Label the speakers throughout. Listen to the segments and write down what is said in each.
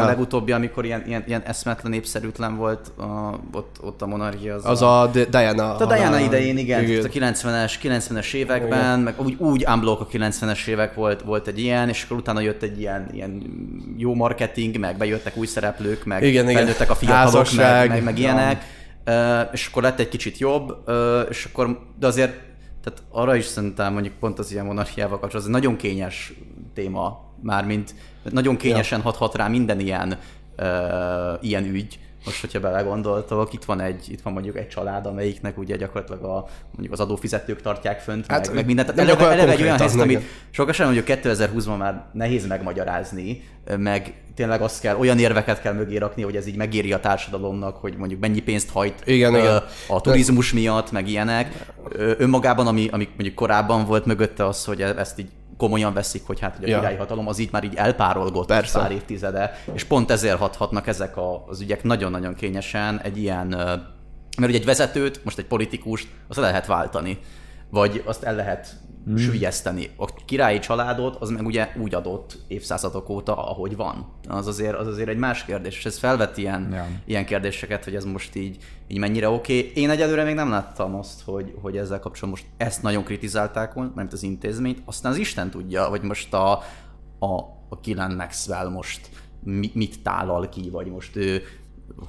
Speaker 1: A legutóbbi, amikor ilyen, ilyen, ilyen eszmetlen, népszerűtlen volt a, ott, ott a monarchia.
Speaker 2: Az, az a, a Diana.
Speaker 1: A Diana idején, igen, igen. a 90-es, 90-es években, igen. meg úgy, úgy unblock a 90-es évek volt, volt egy ilyen, és akkor utána jött egy ilyen, ilyen jó marketing, meg bejöttek új szereplők, meg igen, felnőttek a fiatalok, meg, meg, meg ilyenek, uh, és akkor lett egy kicsit jobb, és akkor, de azért tehát arra is szerintem mondjuk pont az ilyen monarchiával kapcsolatban, ez egy nagyon kényes téma, mármint nagyon kényesen ja. hathat rá minden ilyen, uh, ilyen ügy, most, hogyha belegondoltok, itt van egy, itt van mondjuk egy család, amelyiknek ugye gyakorlatilag a, mondjuk az adófizetők tartják fönt, hát, meg, meg mindent. Tehát eleve, eleve egy olyan helyzet, ami sokasan mondjuk 2020-ban már nehéz megmagyarázni, meg tényleg azt kell, olyan érveket kell mögé rakni, hogy ez így megéri a társadalomnak, hogy mondjuk mennyi pénzt hajt igen, a, a turizmus miatt, meg ilyenek. Önmagában, ami, ami mondjuk korábban volt mögötte az, hogy ezt így komolyan veszik, hogy hát ugye a ja. királyi hatalom az így már így elpárolgott Persze. pár évtizede, és pont ezért hathatnak ezek a, az ügyek nagyon-nagyon kényesen egy ilyen, mert ugye egy vezetőt, most egy politikust, azt lehet váltani, vagy azt el lehet mm. sülyezteni. A királyi családot az meg ugye úgy adott évszázadok óta, ahogy van. Az azért, az azért egy más kérdés, és ez felvet ilyen, ja. ilyen kérdéseket, hogy ez most így, így mennyire oké. Okay. Én egyelőre még nem láttam azt, hogy, hogy ezzel kapcsolatban most ezt nagyon kritizálták volna, mert az intézményt, aztán az Isten tudja, hogy most a, a, a Gillen Maxwell most mit tálal ki, vagy most ő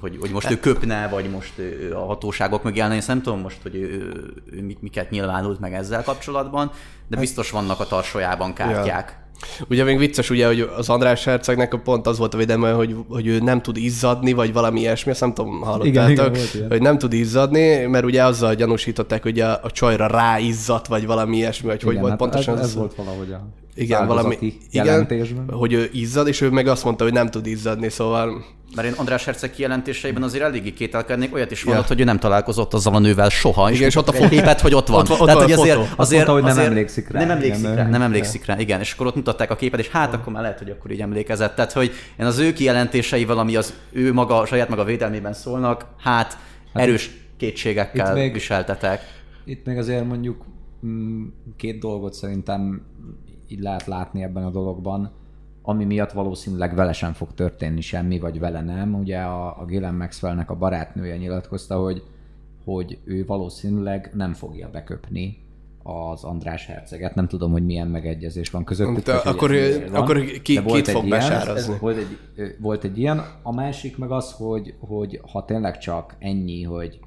Speaker 1: hogy, hogy most ő köpne, vagy most a hatóságok mögé állna. Én nem tudom most, hogy ő, ő, ő miket nyilvánult meg ezzel kapcsolatban, de hát- biztos vannak a tarsajában kártyák. Ja.
Speaker 2: Ugye még vicces, ugye, hogy az András Hercegnek pont az volt a védelme, hogy, hogy ő nem tud izzadni, vagy valami ilyesmi, azt nem tudom, hallottátok, igen, igen, hogy nem tud izzadni, mert ugye azzal gyanúsították, hogy a, a csajra ráizzadt, vagy valami ilyesmi, vagy igen, hogy volt hát pontosan.
Speaker 3: Ez, ez volt valahogy a
Speaker 2: igen, valami, igen, hogy ő izzad, és ő meg azt mondta, hogy nem tud izzadni, szóval
Speaker 1: mert én András Herceg kijelentéseiben azért eléggé kételkednék, olyat is mondott, ja. hogy ő nem találkozott azzal a nővel soha, és, igen, és ott a képet, hogy ott van. Ott, ott Tehát, hogy azért, azért,
Speaker 3: azért, mondta, hogy nem emlékszik rá.
Speaker 1: Nem emlékszik igen, rá, nem emlékszik rá, igen. És akkor ott mutatták a képet, és hát akkor már lehet, hogy akkor így emlékezett. Tehát, hogy én az ő kijelentéseivel, ami az ő maga, saját maga védelmében szólnak, hát, hát erős kétségekkel itt még, viseltetek.
Speaker 3: Itt még azért mondjuk mm, két dolgot szerintem így lehet látni ebben a dologban ami miatt valószínűleg vele sem fog történni semmi, vagy vele nem. Ugye a, a Gillen Maxwellnek a barátnője nyilatkozta, hogy, hogy ő valószínűleg nem fogja beköpni az András herceget. Nem tudom, hogy milyen megegyezés van közöttük.
Speaker 2: De akkor, van, akkor ki, kit fog ilyen, besárazni?
Speaker 3: Ez, volt, egy, volt egy ilyen. A másik meg az, hogy, hogy ha tényleg csak ennyi, hogy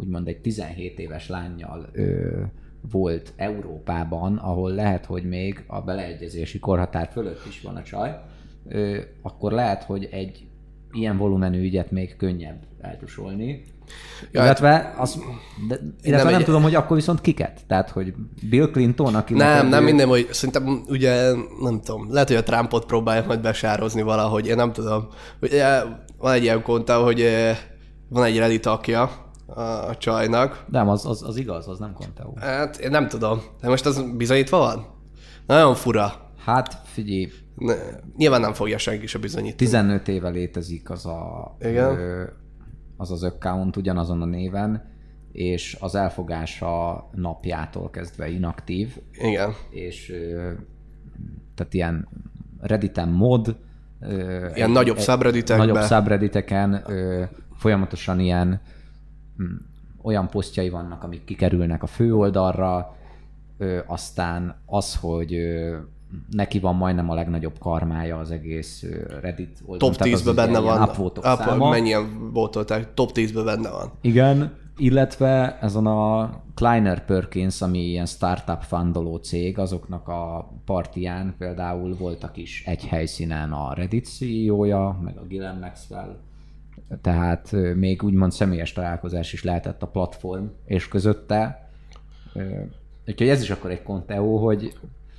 Speaker 3: úgymond egy 17 éves lányjal ö, volt Európában, ahol lehet, hogy még a beleegyezési korhatár fölött is van a csaj, akkor lehet, hogy egy ilyen volumenű ügyet még könnyebb eltusolni. Ja, illetve, hát, az, de, illetve nem, nem egy... tudom, hogy akkor viszont kiket? Tehát, hogy Bill Clinton, aki...
Speaker 2: Nem, nem ő... minden, hogy szerintem ugye, nem tudom, lehet, hogy a Trumpot próbálja majd besározni valahogy, én nem tudom. Ugye van egy ilyen konta, hogy van egy Reddit akja, a, a csajnak.
Speaker 3: Nem, az, az, az igaz, az nem Conteo.
Speaker 2: Hát én nem tudom. De most az bizonyítva van? Nagyon fura.
Speaker 3: Hát figyelj.
Speaker 2: Ne, nyilván nem fogja senki se bizonyítani.
Speaker 3: 15 éve létezik az a,
Speaker 2: Igen?
Speaker 3: Ö, az az account ugyanazon a néven, és az elfogása napjától kezdve inaktív.
Speaker 2: Igen.
Speaker 3: És ö, tehát ilyen Redditen mod,
Speaker 2: ö, ilyen egy, nagyobb
Speaker 3: subredditekben. Nagyobb subredditeken ö, folyamatosan ilyen olyan posztjai vannak, amik kikerülnek a főoldalra, ö, aztán az, hogy ö, neki van majdnem a legnagyobb karmája az egész Reddit
Speaker 2: oldalon. Top 10-ben benne van. Upvote mennyien voltolták, top 10-ben benne van.
Speaker 3: Igen, illetve ezen a Kleiner Perkins, ami ilyen startup fundoló cég, azoknak a partiján például voltak is egy helyszínen a Reddit CEO-ja, meg a Gillen Maxwell, tehát még úgymond személyes találkozás is lehetett a platform és közötte. Úgyhogy ez is akkor egy konteó, hogy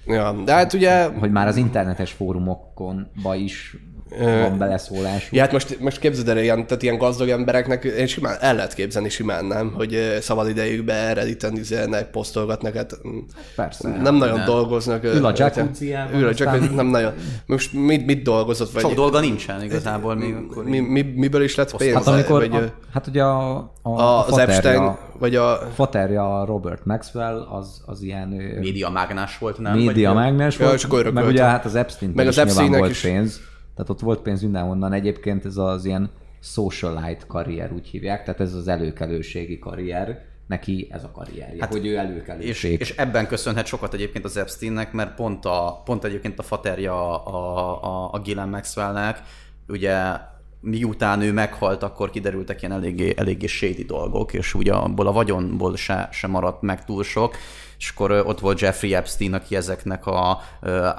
Speaker 2: Ja, de hát ugye...
Speaker 3: Hogy már az internetes fórumokon is van beleszólás.
Speaker 2: Ja, hát most, most képzeld el, ilyen, tehát ilyen gazdag embereknek én simán, el lehet képzelni simán, nem? Hogy szabad idejükbe redditen üzelnek, posztolgatnak, hát
Speaker 3: Persze.
Speaker 2: Nem nagyon nem. dolgoznak.
Speaker 3: Ül a jacuzzi Ül a
Speaker 2: jacuzzi, nem nagyon. Most mit, mit dolgozott?
Speaker 1: Vagy, Sok dolga nincsen igazából még akkor.
Speaker 2: Mi, mi, miből is lett pénz?
Speaker 3: Hát, amikor, vagy, a, hát ugye a, a,
Speaker 2: a az Epstein, vagy a...
Speaker 3: Faterja Robert Maxwell, az, az ilyen...
Speaker 1: Média mágnás volt, nem?
Speaker 3: Média mágnás volt, ja, meg ugye hát az Epstein meg az Epstein volt is. pénz tehát ott volt pénz mindenhonnan. Egyébként ez az ilyen socialite karrier, úgy hívják, tehát ez az előkelőségi karrier, neki ez a karrierje, hát, hogy ő előkelőség.
Speaker 1: És, és ebben köszönhet sokat egyébként az Epsteinnek, mert pont, a, pont egyébként a faterja a, a, a Gillen Maxwellnek, ugye miután ő meghalt, akkor kiderültek ilyen eléggé, eléggé shady dolgok, és ugye abból a vagyonból se, se maradt meg túl sok, és akkor ott volt Jeffrey Epstein, aki ezeknek a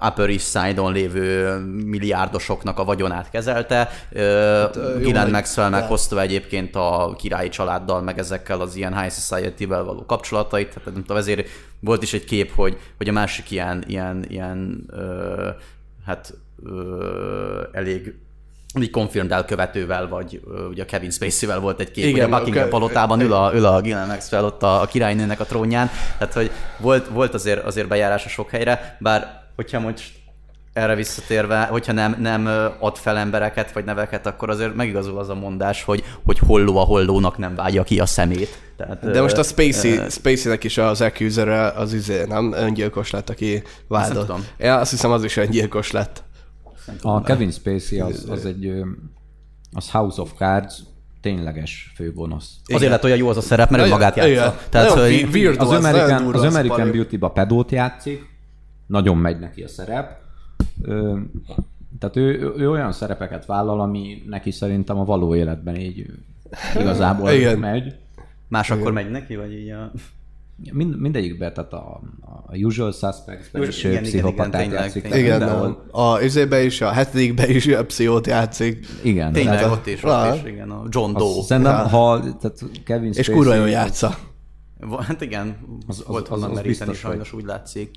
Speaker 1: Upper East Side-on lévő milliárdosoknak a vagyonát kezelte. Hát, Gillian Maxwell meghozta egyébként a királyi családdal, meg ezekkel az ilyen high society-vel való kapcsolatait, tehát nem tudom, ezért volt is egy kép, hogy, hogy a másik ilyen, ilyen, ilyen ö, hát ö, elég így confirmed elkövetővel, vagy ugye Kevin Spacey-vel volt egy kép, Igen, hogy a Buckingham palotában ül a, ül a Gillian Maxwell ott a, a királynőnek a trónján, tehát hogy volt, volt azért, azért bejárás a sok helyre, bár hogyha most erre visszatérve, hogyha nem, nem ad fel embereket vagy neveket, akkor azért megigazul az a mondás, hogy, hogy holló a hollónak nem vágja ki a szemét.
Speaker 2: Tehát, De most a Spacey, uh, Spacey-nek is az accuser az izé, nem öngyilkos lett, aki vádolt. Ja, azt hiszem az is öngyilkos lett.
Speaker 3: A Kevin Spacey az, az egy az House of Cards tényleges főgonosz.
Speaker 1: Igen. Azért lett olyan jó az a szerep, mert ő magát játsza.
Speaker 3: Tehát, hogy weird az, az, American, az, az American Beauty-ba pedót játszik, nagyon megy neki a szerep. Ö, tehát ő, ő olyan szerepeket vállal, ami neki szerintem a való életben így igazából Igen. megy.
Speaker 1: Más Igen. akkor megy neki, vagy így a...
Speaker 3: Mind, mindegyikben, tehát a, a Usual Suspects-ben is igen, pszichopatát igen,
Speaker 2: játszik. Tényleg, igen, a, a izébe is, a hetedikben is a pszichót játszik.
Speaker 1: Igen. Tényleg, tehát, ott is, ott is, igen, a John Doe.
Speaker 3: Szerintem, ja. ha, tehát Kevin
Speaker 2: Spacey... És kurva jól játsza.
Speaker 1: Hát igen, az, az, volt honnan meríteni, sajnos úgy látszik.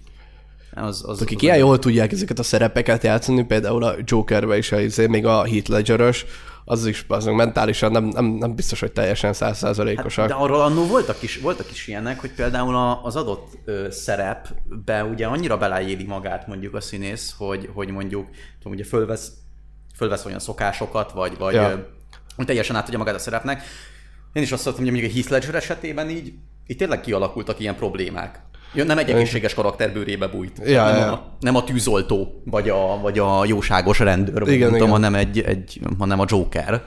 Speaker 2: Az, az, Akik az ilyen jól tudják ezeket a szerepeket játszani, például a Jokerbe is, a, izé, még a Heath Ledger-ös, az is azok mentálisan nem, nem, nem biztos, hogy teljesen százszázalékosak.
Speaker 1: Hát, de arról annó voltak is, voltak is ilyenek, hogy például az adott ö, szerepbe ugye annyira beleéli magát mondjuk a színész, hogy, hogy mondjuk tudom, ugye fölvesz, fölvesz olyan szokásokat, vagy, vagy ja. ö, teljesen átadja magát a szerepnek. Én is azt mondtam, hogy mondjuk a Heath Ledger esetében így, így tényleg kialakultak ilyen problémák. Ja, nem egy egészséges karakter bőrébe bújt. Ja, nem, ja. A, nem a tűzoltó, vagy a, vagy a jóságos rendőr, igen, igen. Tudom, hanem, egy, egy, hanem a Joker,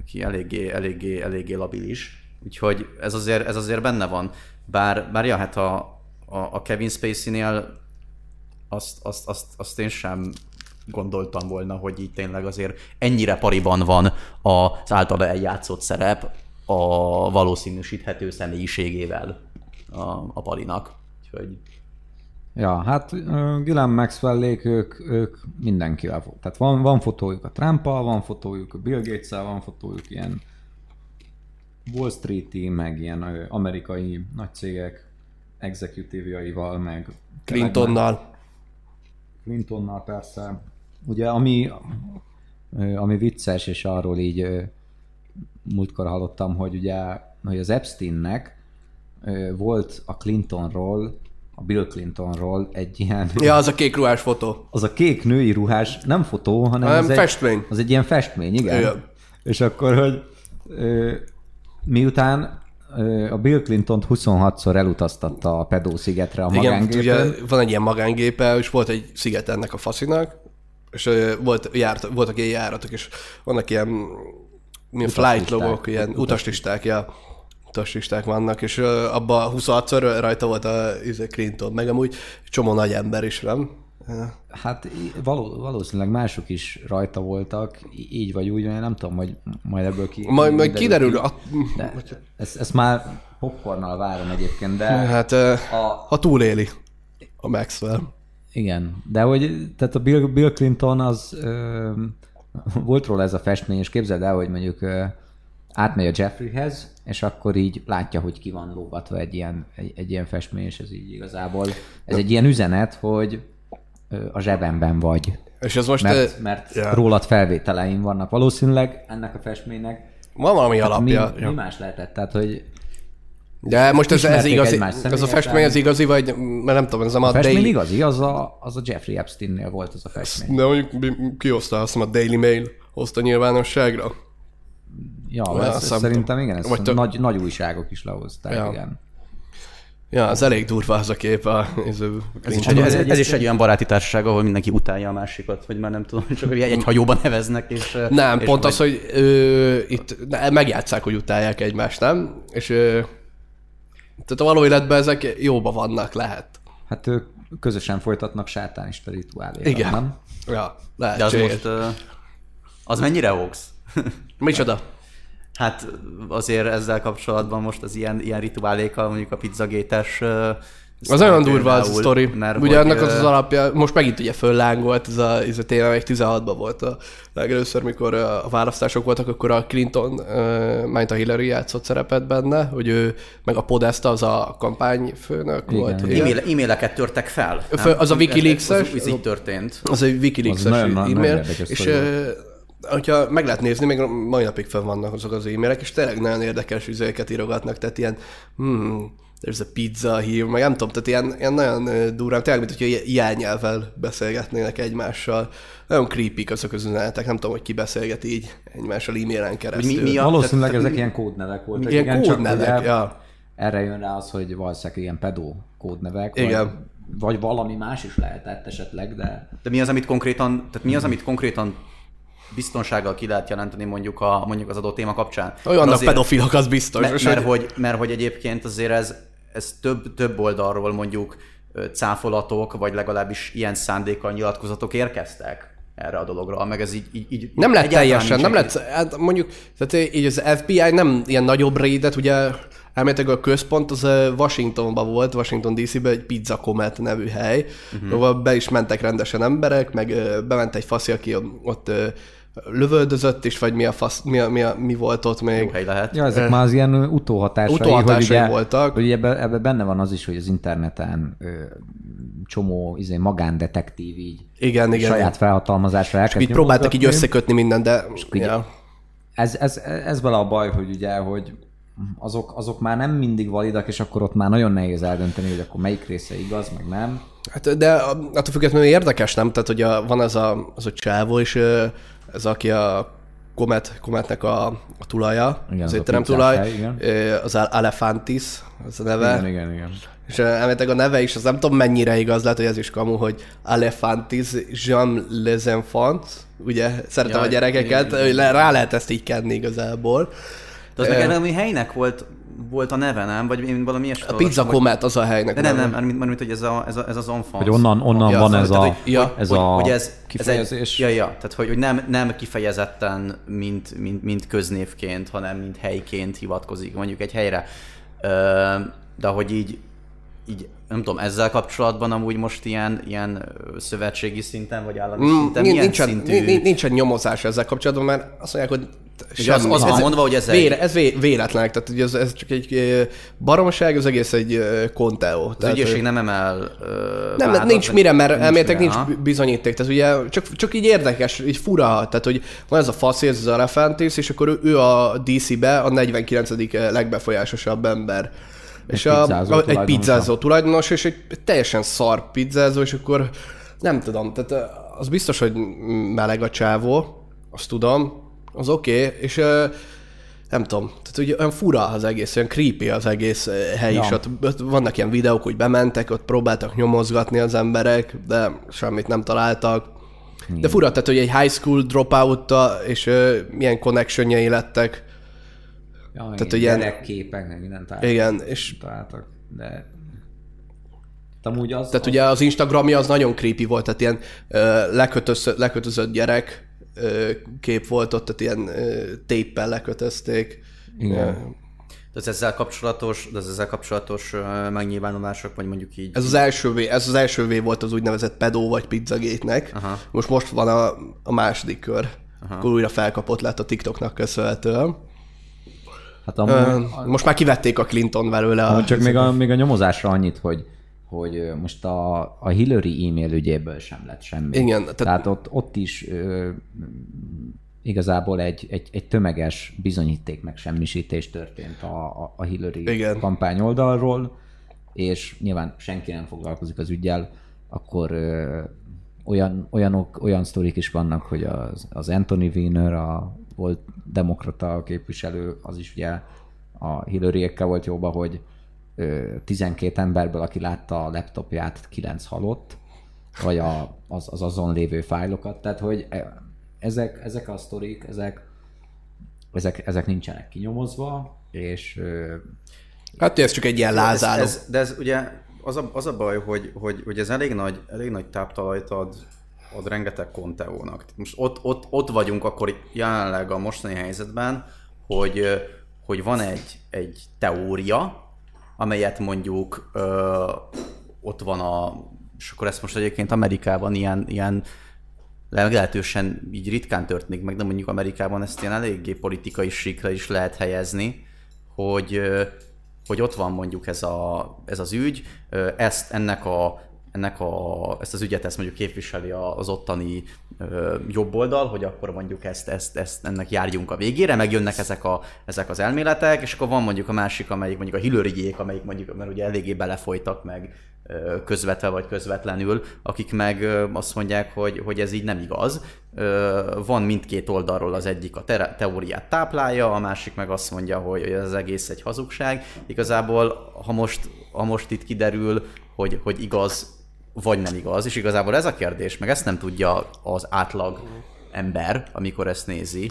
Speaker 1: aki eléggé, eléggé, eléggé labilis. Úgyhogy ez azért, ez azért benne van. Bár, bár ja, hát a, a, a Kevin Spacey-nél azt, azt, azt, azt én sem gondoltam volna, hogy így tényleg azért ennyire pariban van az általa eljátszott szerep a valószínűsíthető személyiségével a, a palinak. Úgyhogy...
Speaker 3: Ja, hát uh, Gillen maxwell ők, ők mindenkivel volt. Tehát van, van fotójuk a trump van fotójuk a Bill gates van fotójuk ilyen Wall Street-i, meg ilyen amerikai nagy cégek executive meg
Speaker 2: Clintonnal.
Speaker 3: Clintonnal persze. Ugye, ami, ami vicces, és arról így múltkor hallottam, hogy ugye hogy az Epsteinnek volt a Clintonról, a Bill Clintonról egy ilyen...
Speaker 2: Ja, az a kék ruhás fotó.
Speaker 3: Az a kék női ruhás, nem fotó, hanem nem, az
Speaker 2: festmény.
Speaker 3: Egy, az egy ilyen festmény, igen. igen. És akkor, hogy ö, miután a Bill Clinton 26-szor elutaztatta a Pedó szigetre a Igen, ugye
Speaker 2: van egy ilyen magángépe, és volt egy sziget ennek a faszinak, és volt, járt, voltak ilyen járatok, és vannak ilyen milyen flight logok, ilyen utaslisták, ja utaslisták vannak, és abban 26-szor rajta volt a izé, Clinton, meg amúgy csomó nagy ember is, nem?
Speaker 3: Hát való, valószínűleg mások is rajta voltak, így vagy úgy, nem tudom, hogy majd ebből ki...
Speaker 2: Majd, majd kiderül. Ki. A...
Speaker 3: De ezt, ezt már popcornnal várom egyébként, de...
Speaker 2: Hát a... ha túléli a Maxwell.
Speaker 3: Igen, de hogy tehát a Bill, Bill Clinton az ö, volt róla ez a festmény, és képzeld el, hogy mondjuk átmegy a Jeffreyhez, és akkor így látja, hogy ki van lógatva egy ilyen, egy, egy ilyen festmény, és ez így igazából, ez egy ilyen üzenet, hogy a zsebemben vagy.
Speaker 2: És ez most...
Speaker 3: Mert, mert ja. rólad felvételeim vannak valószínűleg ennek a festménynek.
Speaker 2: Van valami alapja.
Speaker 3: Mi, mi más lehetett? Tehát, hogy
Speaker 2: de most ez, ez igazi, ez a festmény az igazi, vagy mert nem tudom, ez a,
Speaker 3: a festmény Daily... igazi, az a, az a Jeffrey Epsteinnél volt az a festmény.
Speaker 2: De mondjuk ki hozta, azt a Daily Mail hozta nyilvánosságra.
Speaker 3: Ja, ez szerintem igen, ezt vagy tök... nagy, nagy újságok is lehozták, ja. igen.
Speaker 2: Ja, az elég durva az a kép. A, ez,
Speaker 1: ez, is egy, ez, ez, is egy olyan baráti társaság, ahol mindenki utálja a másikat, vagy már nem tudom, csak egy hajóban neveznek. És,
Speaker 2: nem,
Speaker 1: és
Speaker 2: pont vagy... az, hogy ö, itt megjátszák, hogy utálják egymást, nem? És ö, tehát a való életben ezek jóba vannak, lehet.
Speaker 3: Hát ők közösen folytatnak sátánista rituálékat,
Speaker 2: Igen.
Speaker 3: nem?
Speaker 2: Ja, lehet.
Speaker 1: De az most, uh, az mennyire hoax?
Speaker 2: Micsoda?
Speaker 1: Hát azért ezzel kapcsolatban most az ilyen, ilyen rituálékkal, mondjuk a pizzagétes
Speaker 2: az olyan durva az a sztori. Mert ugye ennek az az alapja, most megint ugye föllángolt, ez a, ez a téma még 16-ban volt a legelőször, mikor a választások voltak, akkor a Clinton, majd a Hillary játszott szerepet benne, hogy ő, meg a Podesta az a kampányfőnök igen, volt.
Speaker 1: E-maileket törtek fel.
Speaker 2: Föl, az a Wikileaks-es.
Speaker 1: Ez, ez, így történt.
Speaker 2: Az egy Wikileaks-es e-mail, és hogyha meg lehet nézni, még mai napig fel vannak azok az e-mailek, és tényleg nagyon érdekes üzéket írogatnak, tehát ilyen, hmm, there's a pizza here, meg nem tudom, tehát ilyen, ilyen nagyon durán, tényleg, mint hogyha jelnyelvvel beszélgetnének egymással. Nagyon creepy azok az üzenetek, nem tudom, hogy ki beszélget így egymással e-mailen keresztül.
Speaker 3: Mi, mi a, Valószínűleg tehát, ezek ilyen kódnevek voltak.
Speaker 2: Ilyen igen, kódnevek, csak, ja.
Speaker 3: Erre jön rá az, hogy valószínűleg ilyen pedó kódnevek.
Speaker 2: Igen.
Speaker 3: Vagy, vagy valami más is lehetett esetleg, de...
Speaker 1: De mi az, amit konkrétan, tehát mi az, amit konkrétan biztonsággal ki lehet jelenteni mondjuk, a, mondjuk az adott téma kapcsán.
Speaker 2: Olyan a pedofilok, az biztos.
Speaker 1: Mert, mert, hogy, mert hogy egyébként azért ez, ez több, több oldalról mondjuk cáfolatok, vagy legalábbis ilyen szándékkal nyilatkozatok érkeztek erre a dologra, meg ez így... így, így
Speaker 2: nem lett teljesen, nem lett, hát mondjuk, tehát így az FBI nem ilyen nagyobb raidet, ugye elméletileg a központ az Washingtonban volt, Washington DC-ben egy Pizza Comet nevű hely, uh-huh. ahol be is mentek rendesen emberek, meg bement egy faszi, aki ott lövöldözött is, vagy mi a fasz, mi, a, mi, a, mi volt ott még. Jó
Speaker 1: hely lehet.
Speaker 3: Ja, ezek eh, már az ilyen utóhatásai,
Speaker 2: utóhatásai
Speaker 3: hogy ugye,
Speaker 2: voltak.
Speaker 3: Hogy ebbe, ebbe, benne van az is, hogy az interneten ö, csomó izé, magándetektív így
Speaker 2: igen, igen,
Speaker 3: saját igen. felhatalmazásra
Speaker 2: elkezd így próbáltak így összekötni minden, de...
Speaker 3: Ja. Ez, ez, ez vele a baj, hogy ugye, hogy azok, azok már nem mindig validak, és akkor ott már nagyon nehéz eldönteni, hogy akkor melyik része igaz, meg nem.
Speaker 2: Hát de attól függetlenül érdekes, nem? Tehát, hogy a, van ez a, az a csávó, és ez aki a Comet, Cometnek a, a tulaja, igen, az étterem tulaj, hely, az Alefantis, az a neve.
Speaker 3: Igen, igen, igen.
Speaker 2: És elméletileg a neve is, az nem tudom mennyire igaz, lehet, hogy ez is kamu, hogy Alefantis Jean les Enfants, ugye, szeretem ja, a gyerekeket, igen, igen. rá lehet ezt így kenni igazából.
Speaker 1: De az meg ami helynek volt volt a neve, nem? Vagy én valami ilyesmi.
Speaker 2: A Pizza Comet az a helynek.
Speaker 1: De nem, nem, nem, mint, mint hogy ez, a, ez, a, ez az enfant.
Speaker 3: Hogy onnan, onnan ja, van ez a, hogy, ja, ez hogy, a hogy ez,
Speaker 1: kifejezés. Ez egy, ja, ja, tehát hogy, hogy nem, nem kifejezetten, mint, mint, mint köznévként, hanem mint helyként hivatkozik mondjuk egy helyre. De hogy így, így nem tudom, ezzel kapcsolatban amúgy most ilyen, ilyen szövetségi szinten, vagy állami mm, szinten
Speaker 2: milyen nincsen, szintű... Nincsen nyomozás ezzel kapcsolatban, mert azt mondják, hogy
Speaker 1: Ugye az, az van mondva, hogy ez
Speaker 2: vére, egy... Ez véletlenek, tehát ugye ez, ez csak egy baromság, az egész egy konteó.
Speaker 1: Az tehát, ügyészség nem emel uh,
Speaker 2: Nem, vádat, nincs mire, mert elméletek nincs bizonyíték. Tehát ugye csak, csak így érdekes, így fura, tehát hogy van ez a faszér, ez az Elefantis, és akkor ő, ő a DC-be a 49. legbefolyásosabb ember. Egy és pizzázó a, egy pizzázó tulajdonos, és egy teljesen szar pizzázó, és akkor nem tudom, tehát az biztos, hogy meleg a csávó, azt tudom, az oké, okay, és uh, nem tudom, tehát ugye olyan fura az egész, olyan creepy az egész hely ja. is, ott, ott vannak ilyen videók, hogy bementek, ott próbáltak nyomozgatni az emberek, de semmit nem találtak. Igen. De fura, tehát hogy egy high school dropout és uh, milyen connectionjai lettek.
Speaker 3: Ja, tehát, hogy ilyen... képek, meg mindent találtak.
Speaker 2: Igen, és...
Speaker 3: Találtak, de amúgy az...
Speaker 2: Tehát az... ugye az Instagramja az nagyon creepy volt, tehát ilyen uh, lekötözött, lekötözött gyerek, kép volt ott, tehát ilyen téppel lekötözték.
Speaker 1: Igen. Az ezzel kapcsolatos, de az ezzel kapcsolatos megnyilvánulások, vagy mondjuk így...
Speaker 2: Ez az első vé, ez az első vé volt az úgynevezett pedó vagy pizzagétnek. Most most van a, a második kör. Aha. Akkor újra felkapott lett a TikToknak köszönhetően. Hát amúgy, most már kivették a Clinton belőle.
Speaker 3: A, csak még a, még a nyomozásra annyit, hogy hogy most a, a Hillary e-mail ügyéből sem lett semmi.
Speaker 2: Igen.
Speaker 3: Tehát, tehát ott, ott is ö, igazából egy, egy, egy tömeges bizonyíték megsemmisítés történt a, a, a Hillary Igen. kampány oldalról, és nyilván senki nem foglalkozik az ügyel, akkor ö, olyan, olyanok, olyan sztorik is vannak, hogy az, az Anthony Weiner, a volt demokrata képviselő, az is ugye a Hillary volt jóba, hogy 12 emberből, aki látta a laptopját, 9 halott, vagy a, az, az azon lévő fájlokat, tehát hogy e, ezek, ezek a sztorik, ezek, ezek, ezek nincsenek kinyomozva, és...
Speaker 2: Hát ez csak egy ilyen lázáló.
Speaker 1: Ez, ez, de ez ugye az a, az a baj, hogy, hogy, hogy ez elég nagy, elég nagy táptalajt ad, ad rengeteg konteónak. Most ott, ott, ott vagyunk akkor jelenleg a mostani helyzetben, hogy, hogy van egy, egy teória, amelyet mondjuk ö, ott van a, és akkor ezt most egyébként Amerikában ilyen, ilyen lehetősen így ritkán történik meg, de mondjuk Amerikában ezt ilyen eléggé politikai síkra is lehet helyezni, hogy, hogy ott van mondjuk ez, a, ez az ügy, ezt ennek a ennek a, ezt az ügyet ezt mondjuk képviseli az ottani ö, jobb oldal, hogy akkor mondjuk ezt, ezt, ezt ennek járjunk a végére, megjönnek ezek, a, ezek az elméletek, és akkor van mondjuk a másik, amelyik mondjuk a hillary amelyik mondjuk, mert ugye eléggé belefolytak meg ö, közvetve vagy közvetlenül, akik meg ö, azt mondják, hogy, hogy ez így nem igaz. Ö, van mindkét oldalról az egyik a te- teóriát táplálja, a másik meg azt mondja, hogy ez egész egy hazugság. Igazából, ha most, ha most itt kiderül, hogy, hogy igaz vagy nem igaz, és igazából ez a kérdés, meg ezt nem tudja az átlag ember, amikor ezt nézi,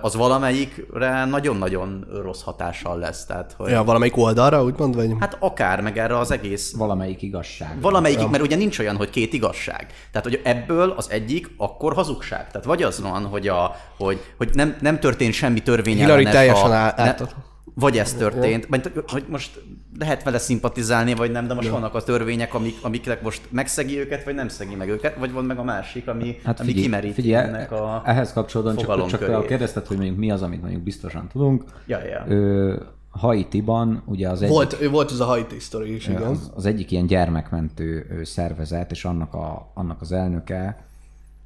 Speaker 1: az valamelyikre nagyon-nagyon rossz hatással lesz. Tehát,
Speaker 2: hogy... Ja, valamelyik oldalra, úgymond? Vagy...
Speaker 1: Hát akár, meg erre az egész...
Speaker 3: Valamelyik igazság.
Speaker 1: Valamelyik, ja. mert ugye nincs olyan, hogy két igazság. Tehát, hogy ebből az egyik akkor hazugság. Tehát vagy az van, hogy, a, hogy, hogy nem, nem történt semmi törvény
Speaker 2: Hillary teljesen a, át, ne,
Speaker 1: vagy ez történt, mert hogy most lehet vele szimpatizálni, vagy nem, de most ja. vannak a törvények, amik, amiknek most megszegi őket, vagy nem szegi meg őket, vagy van meg a másik, ami, hát ami kimeríti figyelj, ennek a
Speaker 3: Ehhez kapcsolódóan csak, csak például kérdezted, hogy mondjuk mi az, amit mondjuk biztosan tudunk.
Speaker 1: Ja, ja.
Speaker 3: Ö, Haiti-ban ugye az
Speaker 2: egyik... Volt, volt ez a Haiti sztori is, igen.
Speaker 3: Az, az egyik ilyen gyermekmentő szervezet, és annak, a, annak az elnöke,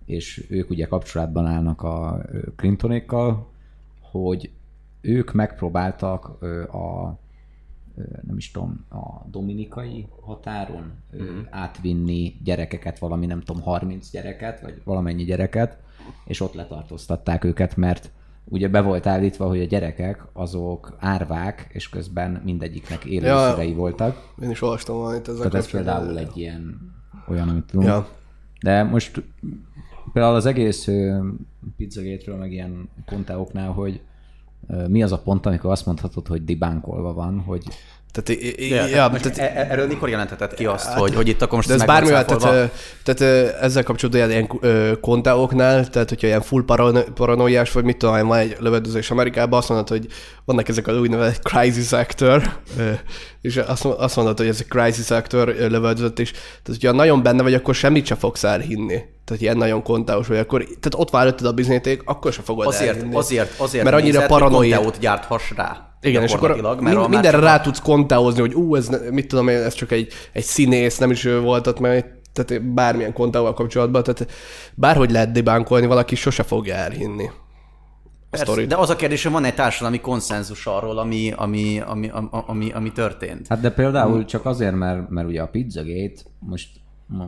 Speaker 3: és ők ugye kapcsolatban állnak a Clintonékkal, hogy ők megpróbáltak a nem is tudom, a dominikai határon uh-huh. átvinni gyerekeket, valami nem tudom, 30 gyereket, vagy valamennyi gyereket, és ott letartóztatták őket, mert ugye be volt állítva, hogy a gyerekek azok árvák, és közben mindegyiknek élő ja, voltak.
Speaker 2: Én is olvastam valamit ezzel
Speaker 3: Tehát ez például egy ilyen olyan, amit tudunk. Ja. De most például az egész pizzagétről, meg ilyen kontáoknál, hogy mi az a pont, amikor azt mondhatod, hogy dibánkolva van, hogy
Speaker 1: tehát, ja, ja, most tehát, e- e- erről mikor jelentetett ki azt, hát, hogy, hogy itt akkor most
Speaker 2: de ez bármivel, tehát, tehát, ezzel kapcsolatban ilyen kontáoknál, tehát hogyha ilyen full paranoiás vagy mit tudom, van egy lövedőzés Amerikában, azt mondod, hogy vannak ezek a úgynevezett crisis actor, és azt, azt mondod, hogy ez a crisis actor lövöldözött, és tehát hogyha nagyon benne vagy, akkor semmit sem fogsz elhinni. Tehát ilyen nagyon kontáos vagy, akkor tehát ott vár a bizonyíték, akkor sem fogod
Speaker 1: azért,
Speaker 2: elhinni.
Speaker 1: Azért, azért, mert annyira paranoiát gyárthass rá.
Speaker 2: Igen, és akkor mert mind, mindenre rá tudsz kontáozni, hogy ú, ez mit tudom én, ez csak egy, egy színész, nem is volt ott, mert tehát bármilyen kontával kapcsolatban, tehát bárhogy lehet debánkolni, valaki sose fogja elhinni.
Speaker 1: Persze, de az a kérdés, hogy van egy társadalmi konszenzus arról, ami, ami, ami, ami, ami, ami történt.
Speaker 3: Hát de például hmm. csak azért, mert, mert ugye a Pizzagate most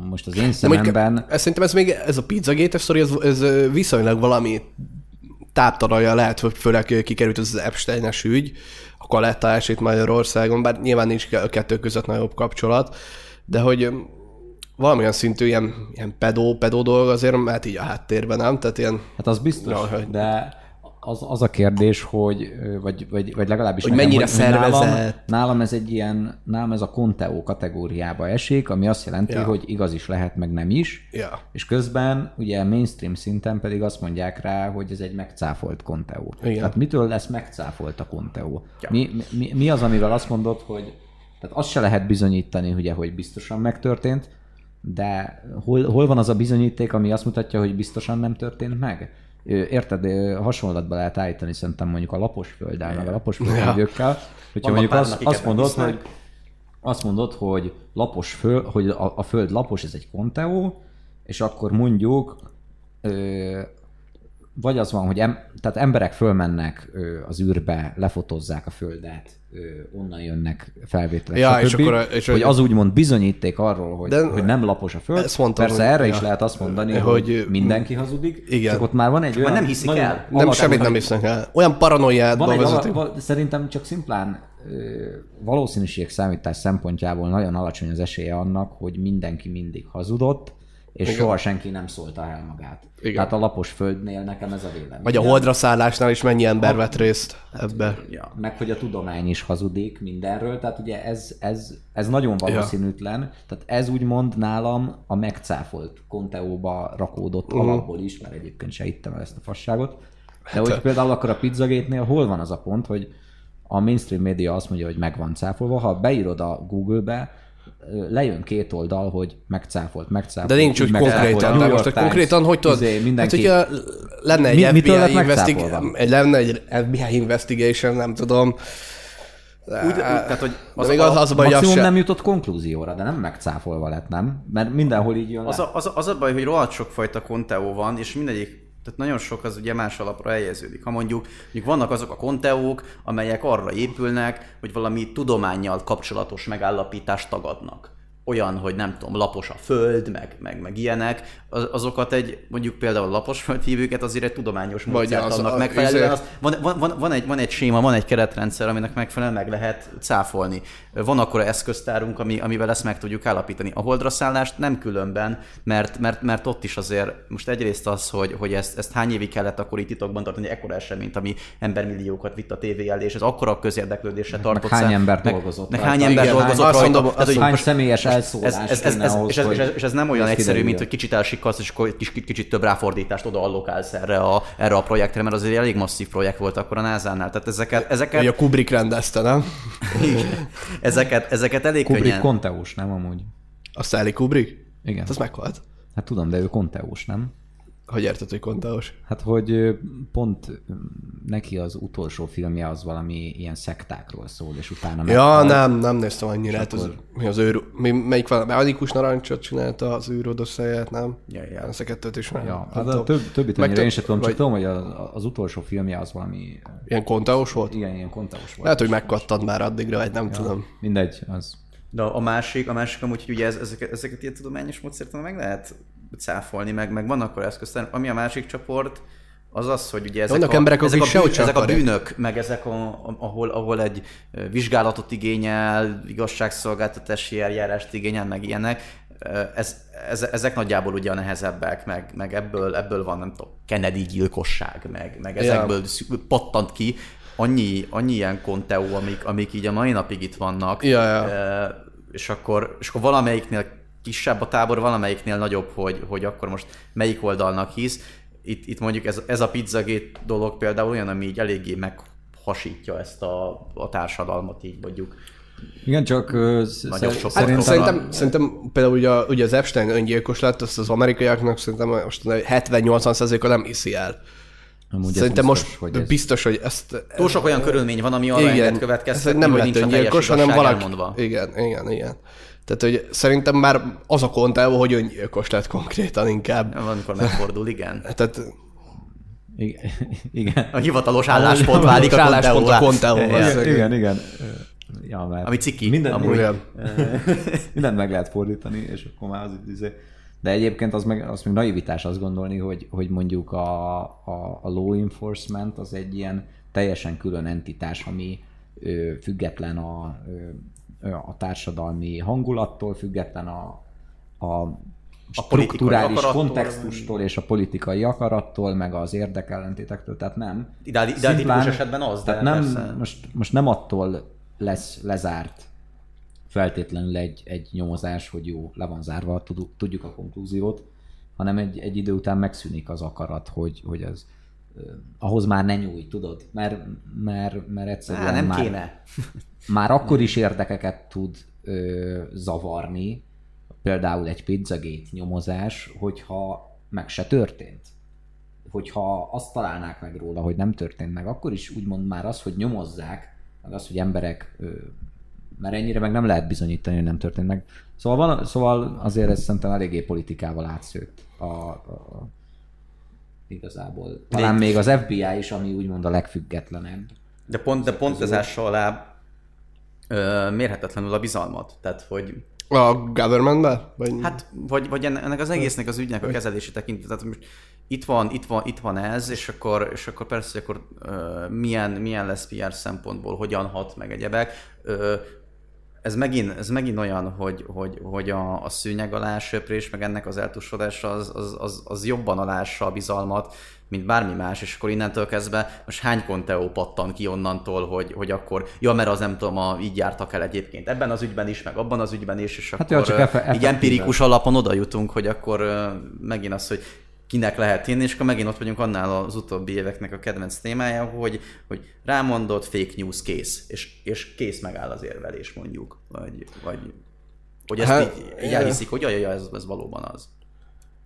Speaker 3: most az én szememben...
Speaker 2: Ez, szerintem ez még, ez a Pizzagate sztori, ez, ez viszonylag valami táptalaja lehet, hogy főleg kikerült az Epstein-es ügy, a Kaletta eset Magyarországon, bár nyilván nincs a kettő között nagyobb kapcsolat, de hogy valamilyen szintű ilyen, ilyen pedó, pedó dolog azért mert így a háttérben, nem? Tehát ilyen...
Speaker 3: Hát az biztos, no, hogy... de az, az a kérdés, hogy, vagy, vagy, vagy legalábbis
Speaker 2: hogy nekem, mennyire szervezett.
Speaker 3: Nálam, nálam, ez egy ilyen, nálam ez a Conteo kategóriába esik, ami azt jelenti, ja. hogy igaz is lehet, meg nem is.
Speaker 2: Ja.
Speaker 3: És közben ugye mainstream szinten pedig azt mondják rá, hogy ez egy megcáfolt Conteo. Igen. Tehát mitől lesz megcáfolt a Conteo? Ja. Mi, mi, mi az, amivel azt mondod, hogy tehát azt se lehet bizonyítani, ugye, hogy biztosan megtörtént, de hol, hol van az a bizonyíték, ami azt mutatja, hogy biztosan nem történt meg? Érted, hasonlatba lehet állítani szerintem mondjuk a lapos földdel, meg a lapos földügyökkel, hogyha mondjuk az, azt mondod, hogy azt mondod, hogy lapos föl, hogy a, a föld lapos, ez egy konteó, és akkor mondjuk vagy az van, hogy em, tehát emberek fölmennek ö, az űrbe, lefotozzák a földet, ö, onnan jönnek felvételek, ja, stb. És akkor, és hogy az úgymond bizonyíték arról, hogy, de, hogy nem lapos a föld. Mondtam, Persze hogy, erre ja. is lehet azt mondani, hogy, hogy mindenki hazudik,
Speaker 2: igen.
Speaker 3: csak ott már van egy olyan...
Speaker 1: nem hiszik el.
Speaker 2: Nem, semmit nem hisznek el. Olyan paranoiát van egy,
Speaker 3: Szerintem csak szimplán valószínűség számítás szempontjából nagyon alacsony az esélye annak, hogy mindenki mindig hazudott, és Igen. soha senki nem szólta el magát. Igen. Tehát a lapos földnél nekem ez a vélemény.
Speaker 2: Vagy a holdra szállásnál is mennyi ember vett részt hát, ebbe.
Speaker 3: Ja. Meg hogy a tudomány is hazudik mindenről, tehát ugye ez, ez, ez nagyon valószínűtlen. Ja. Tehát ez úgymond nálam a megcáfolt konteóba rakódott uh-huh. alapból is, mert egyébként se hittem el ezt a fasságot. De hát, hogy például akkor a pizzagétnél hol van az a pont, hogy a mainstream média azt mondja, hogy meg van cáfolva, ha beírod a Google-be, lejön két oldal, hogy megcáfolt, megcáfolt.
Speaker 2: De nincs úgy konkrétan, de most hogy konkrétan hogy tudod, izé, mindenki... hát hogyha lenne egy mi, FBI, investig- lenne egy FBI investigation, nem tudom,
Speaker 3: úgy, úgy, tehát, hogy az, még az, az a baj, maximum nem jutott konklúzióra, de nem megcáfolva lett, nem? Mert mindenhol így jön
Speaker 1: az a, az, a, az a baj, hogy rohadt sokfajta konteó van, és mindegyik tehát nagyon sok az ugye más alapra helyeződik. Ha mondjuk, mondjuk vannak azok a konteók, amelyek arra épülnek, hogy valami tudományjal kapcsolatos megállapítást tagadnak olyan, hogy nem tudom, lapos a föld, meg, meg, meg ilyenek, az, azokat egy, mondjuk például lapos földhívőket azért egy tudományos módszert az, annak megfelelően. Az, van, van, van, van, egy, van egy séma, van egy keretrendszer, aminek megfelelően meg lehet cáfolni. Van akkor eszköztárunk, ami, amivel ezt meg tudjuk állapítani. A holdra szállást nem különben, mert, mert, mert ott is azért most egyrészt az, hogy, hogy ezt, ezt hány évig kellett akkor itt titokban tartani, ekkora eseményt, ami embermilliókat vitt a tévé elé, és ez akkora közérdeklődésre tartott.
Speaker 3: Hány ember dolgozott?
Speaker 1: Meg, hány ember dolgozott
Speaker 3: rajta. Hány személyes elszólás ez, ez, ez, ez,
Speaker 1: ahhoz, és, ez, és, ez, és ez nem olyan egyszerű, mint hogy kicsit elsikkasz, és akkor kicsit, kicsit több ráfordítást oda allokálsz erre a, erre a projektre, mert az egy elég masszív projekt volt akkor a NASA-nál. Tehát ezeket, ezeket...
Speaker 2: A Kubrick rendezte, nem?
Speaker 1: ezeket, ezeket elég
Speaker 3: Kubrick könnyen... konteós, nem amúgy?
Speaker 2: A Stanley Kubrick?
Speaker 3: Igen. Hát
Speaker 2: az meghalt.
Speaker 3: Hát tudom, de ő konteós, nem?
Speaker 2: Hogy érted, hogy konteós?
Speaker 3: Hát, hogy pont neki az utolsó filmje az valami ilyen szektákról szól, és utána
Speaker 2: meg... Ja, nem, nem néztem annyira. Hát az, mi az őr, mi, melyik van? Mechanikus narancsot csinálta az űrodosszaját, nem?
Speaker 3: Ja, ja.
Speaker 2: Ezt a kettőt is már.
Speaker 3: Ja, hát a több, többit annyira én sem tudom, csak tudom, hogy az, az, utolsó filmje az valami...
Speaker 2: Ilyen konteós volt?
Speaker 3: Igen, ilyen konteós volt.
Speaker 2: Lehet, hogy megkattad már addigra, vagy nem ja, tudom.
Speaker 3: Mindegy, az...
Speaker 1: De a másik, a másik amúgy, hogy ugye ez, ezeket, ezeket ilyen tudományos módszertan meg lehet cáfolni, meg, meg vannak akkor eszköztár. Ami a másik csoport, az az, hogy ugye ezek, a, emberek, ezek, a, bűn, ezek a bűnök, meg ezek, a, ahol, ahol egy vizsgálatot igényel, igazságszolgáltatási eljárást igényel, meg ilyenek, ez, ez, ezek nagyjából ugye a nehezebbek, meg, meg ebből, ebből van, nem tudom, Kennedy gyilkosság, meg, meg ezekből ja. pattant ki annyi, annyi ilyen konteó, amik, amik így a mai napig itt vannak,
Speaker 2: ja, ja.
Speaker 1: és akkor, és akkor valamelyiknél kisebb a tábor, valamelyiknél nagyobb, hogy, hogy akkor most melyik oldalnak hisz. Itt, itt mondjuk ez, ez a pizzagét dolog például olyan, ami így eléggé meghasítja ezt a, a társadalmat, így mondjuk.
Speaker 3: Igen, csak uh,
Speaker 2: szerintem... Hát, szerintem, a... szerintem például ugye, ugye az Epstein öngyilkos lett, azt az amerikaiaknak szerintem most 70-80%-a nem hiszi el. Amúgy Szerintem biztos, most hogy ez... biztos, hogy ezt...
Speaker 1: Túl sok olyan körülmény van, ami arra igen, következtetni, nem hogy nincs öngyilkos, hanem valaki... Elmondva.
Speaker 2: Igen, igen, igen. Tehát, hogy szerintem már az a konteó, hogy öngyilkos lett konkrétan inkább.
Speaker 1: Van, amikor megfordul, igen.
Speaker 2: Tehát
Speaker 3: igen.
Speaker 1: A hivatalos álláspont a válik a álláspont a.
Speaker 3: Igen, igen, igen.
Speaker 1: Ja, mert Ami ciki.
Speaker 3: Minden, amúgy. mindent meg lehet fordítani, és akkor már az izé. de egyébként az meg, az meg naivitás azt gondolni, hogy, hogy mondjuk a, a, a law enforcement az egy ilyen teljesen külön entitás, ami ö, független a ö, a társadalmi hangulattól, független a, a strukturális a kontextustól és a politikai akarattól, meg az érdekellentétektől, tehát nem.
Speaker 1: Ideál, ideál esetben az,
Speaker 3: de nem, most, most nem attól lesz lezárt feltétlenül egy, egy nyomozás, hogy jó, le van zárva, tudjuk a konklúziót, hanem egy, egy idő után megszűnik az akarat, hogy, hogy az ahhoz már ne nyújj, tudod? Mert, mert, mert egyszerűen Há,
Speaker 1: nem
Speaker 3: már,
Speaker 1: kéne.
Speaker 3: már akkor is érdekeket tud ö, zavarni, például egy pizzagate nyomozás, hogyha meg se történt. Hogyha azt találnák meg róla, hogy nem történt meg, akkor is úgymond már az, hogy nyomozzák, meg az, hogy emberek, ö, mert ennyire meg nem lehet bizonyítani, hogy nem történt meg. Szóval, van, szóval azért ez szerintem eléggé politikával átszőtt a, a igazából. Talán még az FBI is, ami úgymond a legfüggetlenebb.
Speaker 1: De pont, de pont ez alá ö, mérhetetlenül a bizalmat. Tehát, hogy
Speaker 2: a governmentben? Vagy...
Speaker 1: Hát, vagy, vagy ennek az egésznek az ügynek a kezelési tekintet. Tehát most itt van, itt van, itt van ez, és akkor, és akkor persze, hogy akkor uh, milyen, milyen lesz PR szempontból, hogyan hat meg egyebek. Uh, ez megint, ez megint olyan, hogy, hogy, hogy a, a szűnyeg alá söprés, meg ennek az eltusodása az, az, az, az jobban alássa a bizalmat, mint bármi más, és akkor innentől kezdve most hány konteó pattan ki onnantól, hogy, hogy akkor, ja, mert az nem tudom, a, így jártak el egyébként. Ebben az ügyben is, meg abban az ügyben is, és hát akkor jó, csak efe, így empirikus alapon oda jutunk, hogy akkor megint az, hogy kinek lehet hinni, és akkor megint ott vagyunk annál az utóbbi éveknek a kedvenc témája, hogy, hogy rámondott fake news kész, és, és kész megáll az érvelés mondjuk, vagy, vagy hogy ezt hát, így, így elhiszik, hogy jaj, ez, ez valóban az.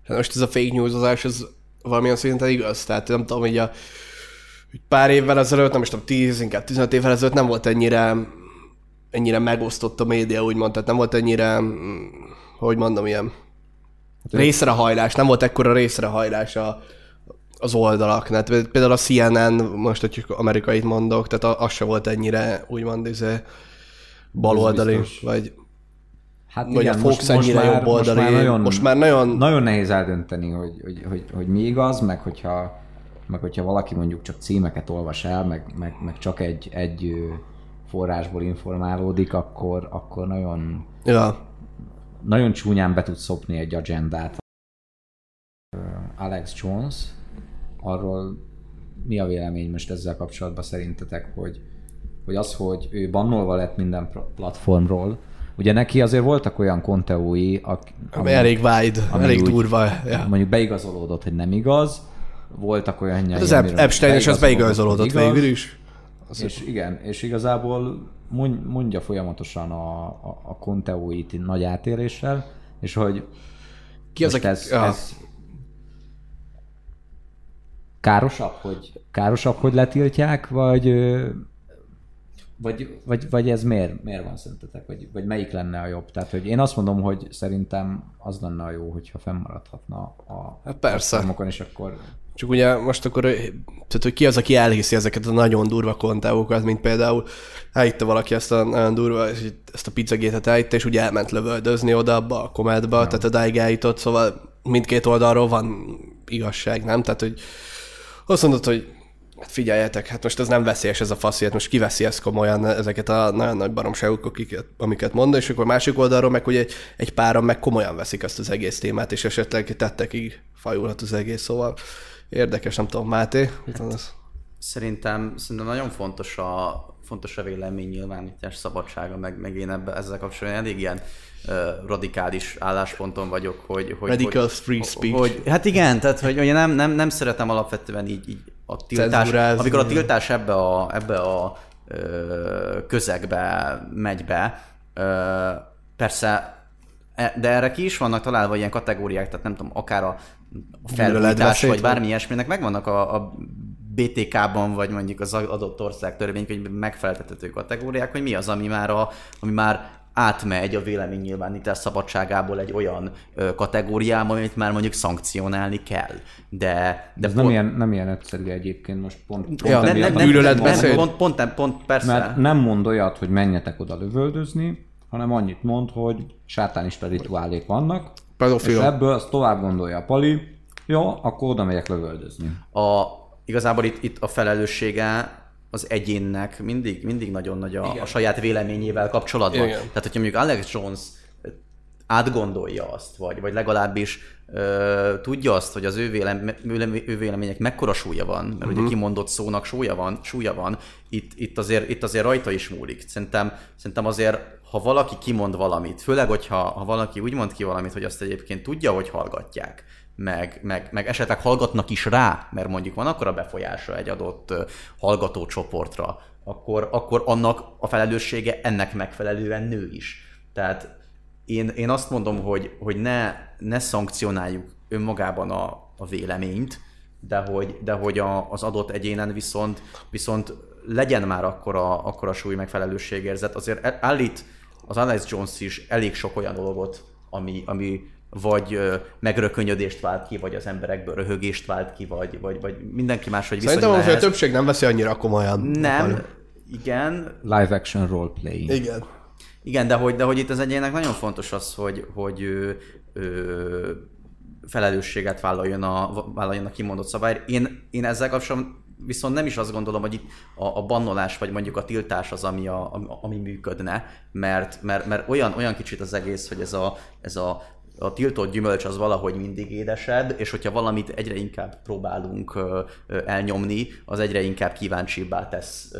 Speaker 2: Hát most ez a fake newsozás, ez valamilyen szinten igaz, tehát nem tudom, hogy a pár évvel ezelőtt, nem is tudom, 10, inkább 15 évvel ezelőtt nem volt ennyire ennyire megosztott a média, úgymond, tehát nem volt ennyire, mm, hogy mondom, ilyen részrehajlás, nem volt ekkora részrehajlás a, az oldalaknál. Például a CNN, most hogy amerikait mondok, tehát az se volt ennyire úgymond izé, baloldali, vagy Hát vagy igen, a Fox most, ennyire most jobb oldali. Most már, nagyon, most már nagyon...
Speaker 3: Nagyon nehéz eldönteni, hogy, hogy, hogy, hogy mi igaz, meg hogyha, meg hogyha valaki mondjuk csak címeket olvas el, meg, meg, meg csak egy, egy forrásból informálódik, akkor, akkor nagyon ja nagyon csúnyán be tud szopni egy agendát. Alex Jones, arról mi a vélemény most ezzel kapcsolatban szerintetek, hogy, hogy az, hogy ő bannolva lett minden platformról, Ugye neki azért voltak olyan konteói,
Speaker 2: ami elég wide, ami elég úgy, durva.
Speaker 3: Ja. Mondjuk beigazolódott, hogy nem igaz. Voltak olyan hát
Speaker 2: Az Epstein és az beigazolódott végül is.
Speaker 3: Az és igen, és igazából mondja folyamatosan a, a, a konteóit nagy átéréssel, és hogy
Speaker 2: ki az,
Speaker 3: a... ez, ja. ez károsabb, hogy, károsabb, hogy letiltják, vagy, vagy, vagy, vagy ez miért, miért van szerintetek, vagy, vagy melyik lenne a jobb? Tehát, hogy én azt mondom, hogy szerintem az lenne a jó, hogyha fennmaradhatna a
Speaker 2: hát persze.
Speaker 3: és akkor
Speaker 2: csak ugye most akkor, tehát hogy ki az, aki elhiszi ezeket a nagyon durva kontávokat, mint például elhitte valaki ezt a nagyon durva, ezt a pizzagétet elhitte, és ugye elment lövöldözni oda abba a komedba, tehát a dáig eljutott, szóval mindkét oldalról van igazság, nem? Tehát, hogy azt mondod, hogy hát figyeljetek, hát most ez nem veszélyes ez a fasz, hát most kiveszi ezt komolyan ezeket a nagyon nagy baromságokat, amiket, mond, és akkor másik oldalról meg, hogy egy, egy páran meg komolyan veszik ezt az egész témát, és esetleg tettekig fajulhat az egész, szóval Érdekes, nem tudom, Máté,
Speaker 1: hát, Szerintem, szerintem nagyon fontos a, fontos a vélemény nyilvánítás szabadsága, meg, meg én ebbe, ezzel kapcsolatban elég ilyen uh, radikális állásponton vagyok, hogy... hogy
Speaker 2: Medical hogy, free speech.
Speaker 1: Hogy, hát igen, tehát hogy, hogy nem, nem, nem szeretem alapvetően így, így a tiltás, Cenzúrázni. amikor a tiltás ebbe a, ebbe a uh, közegbe megy be, uh, persze e, de erre ki is vannak találva ilyen kategóriák, tehát nem tudom, akár a a felújítás, vagy bármi ilyesminek megvannak a, a BTK-ban, vagy mondjuk az adott ország törvénykönyvben megfeleltethető kategóriák, hogy mi az, ami már, a, ami már átmegy a véleménynyilvánítás szabadságából egy olyan ö, kategóriába, amit már mondjuk szankcionálni kell. De,
Speaker 3: de
Speaker 1: Ez
Speaker 3: pont... nem, ilyen, nem ilyen egyszerű egyébként most pont, pont
Speaker 2: ja, nem, nem, nem, nem,
Speaker 1: nem, pont, pont, pont, persze.
Speaker 3: Mert nem mond olyat, hogy menjetek oda lövöldözni, hanem annyit mond, hogy sátánista rituálék vannak, Pedofil. És ebből azt tovább gondolja a Pali, jó, akkor oda megyek lövöldözni.
Speaker 1: A, igazából itt, itt a felelőssége az egyénnek mindig, mindig nagyon nagy a, a saját véleményével kapcsolatban. Igen. Tehát, hogyha mondjuk Alex Jones átgondolja azt, vagy, vagy legalábbis ö, tudja azt, hogy az ő, vélem, ő vélemények mekkora súlya van, mert uh-huh. ugye mhm. kimondott szónak súlya van, súlya van itt, itt, azért, itt azért rajta is múlik. Szerintem, szerintem azért ha valaki kimond valamit, főleg, hogyha ha valaki úgy mond ki valamit, hogy azt egyébként tudja, hogy hallgatják, meg, meg, meg esetleg hallgatnak is rá, mert mondjuk van akkor a befolyása egy adott hallgatócsoportra, akkor, akkor annak a felelőssége ennek megfelelően nő is. Tehát én, én azt mondom, hogy, hogy ne, ne szankcionáljuk önmagában a, a véleményt, de hogy, de hogy a, az adott egyénen viszont, viszont legyen már akkor a, akkor a súly megfelelőségérzet. Azért állít az Alex Jones is elég sok olyan dolgot, ami, ami vagy megrökönyödést vált ki, vagy az emberekből röhögést vált ki, vagy, vagy, vagy mindenki más, hogy
Speaker 2: Szerintem most a többség nem veszi annyira komolyan.
Speaker 1: Nem, igen.
Speaker 3: Live action roleplay.
Speaker 2: Igen.
Speaker 1: Igen, de hogy, de hogy itt az egyének nagyon fontos az, hogy, hogy ő, ő, felelősséget vállaljon a, vállaljon a kimondott szabály. Én, én ezzel kapcsolatban viszont nem is azt gondolom, hogy itt a, a bannolás vagy mondjuk a tiltás az, ami, a, ami működne, mert, mert, mert olyan, olyan kicsit az egész, hogy ez a, ez a a tiltott gyümölcs az valahogy mindig édesebb, és hogyha valamit egyre inkább próbálunk elnyomni, az egyre inkább kíváncsibbá tesz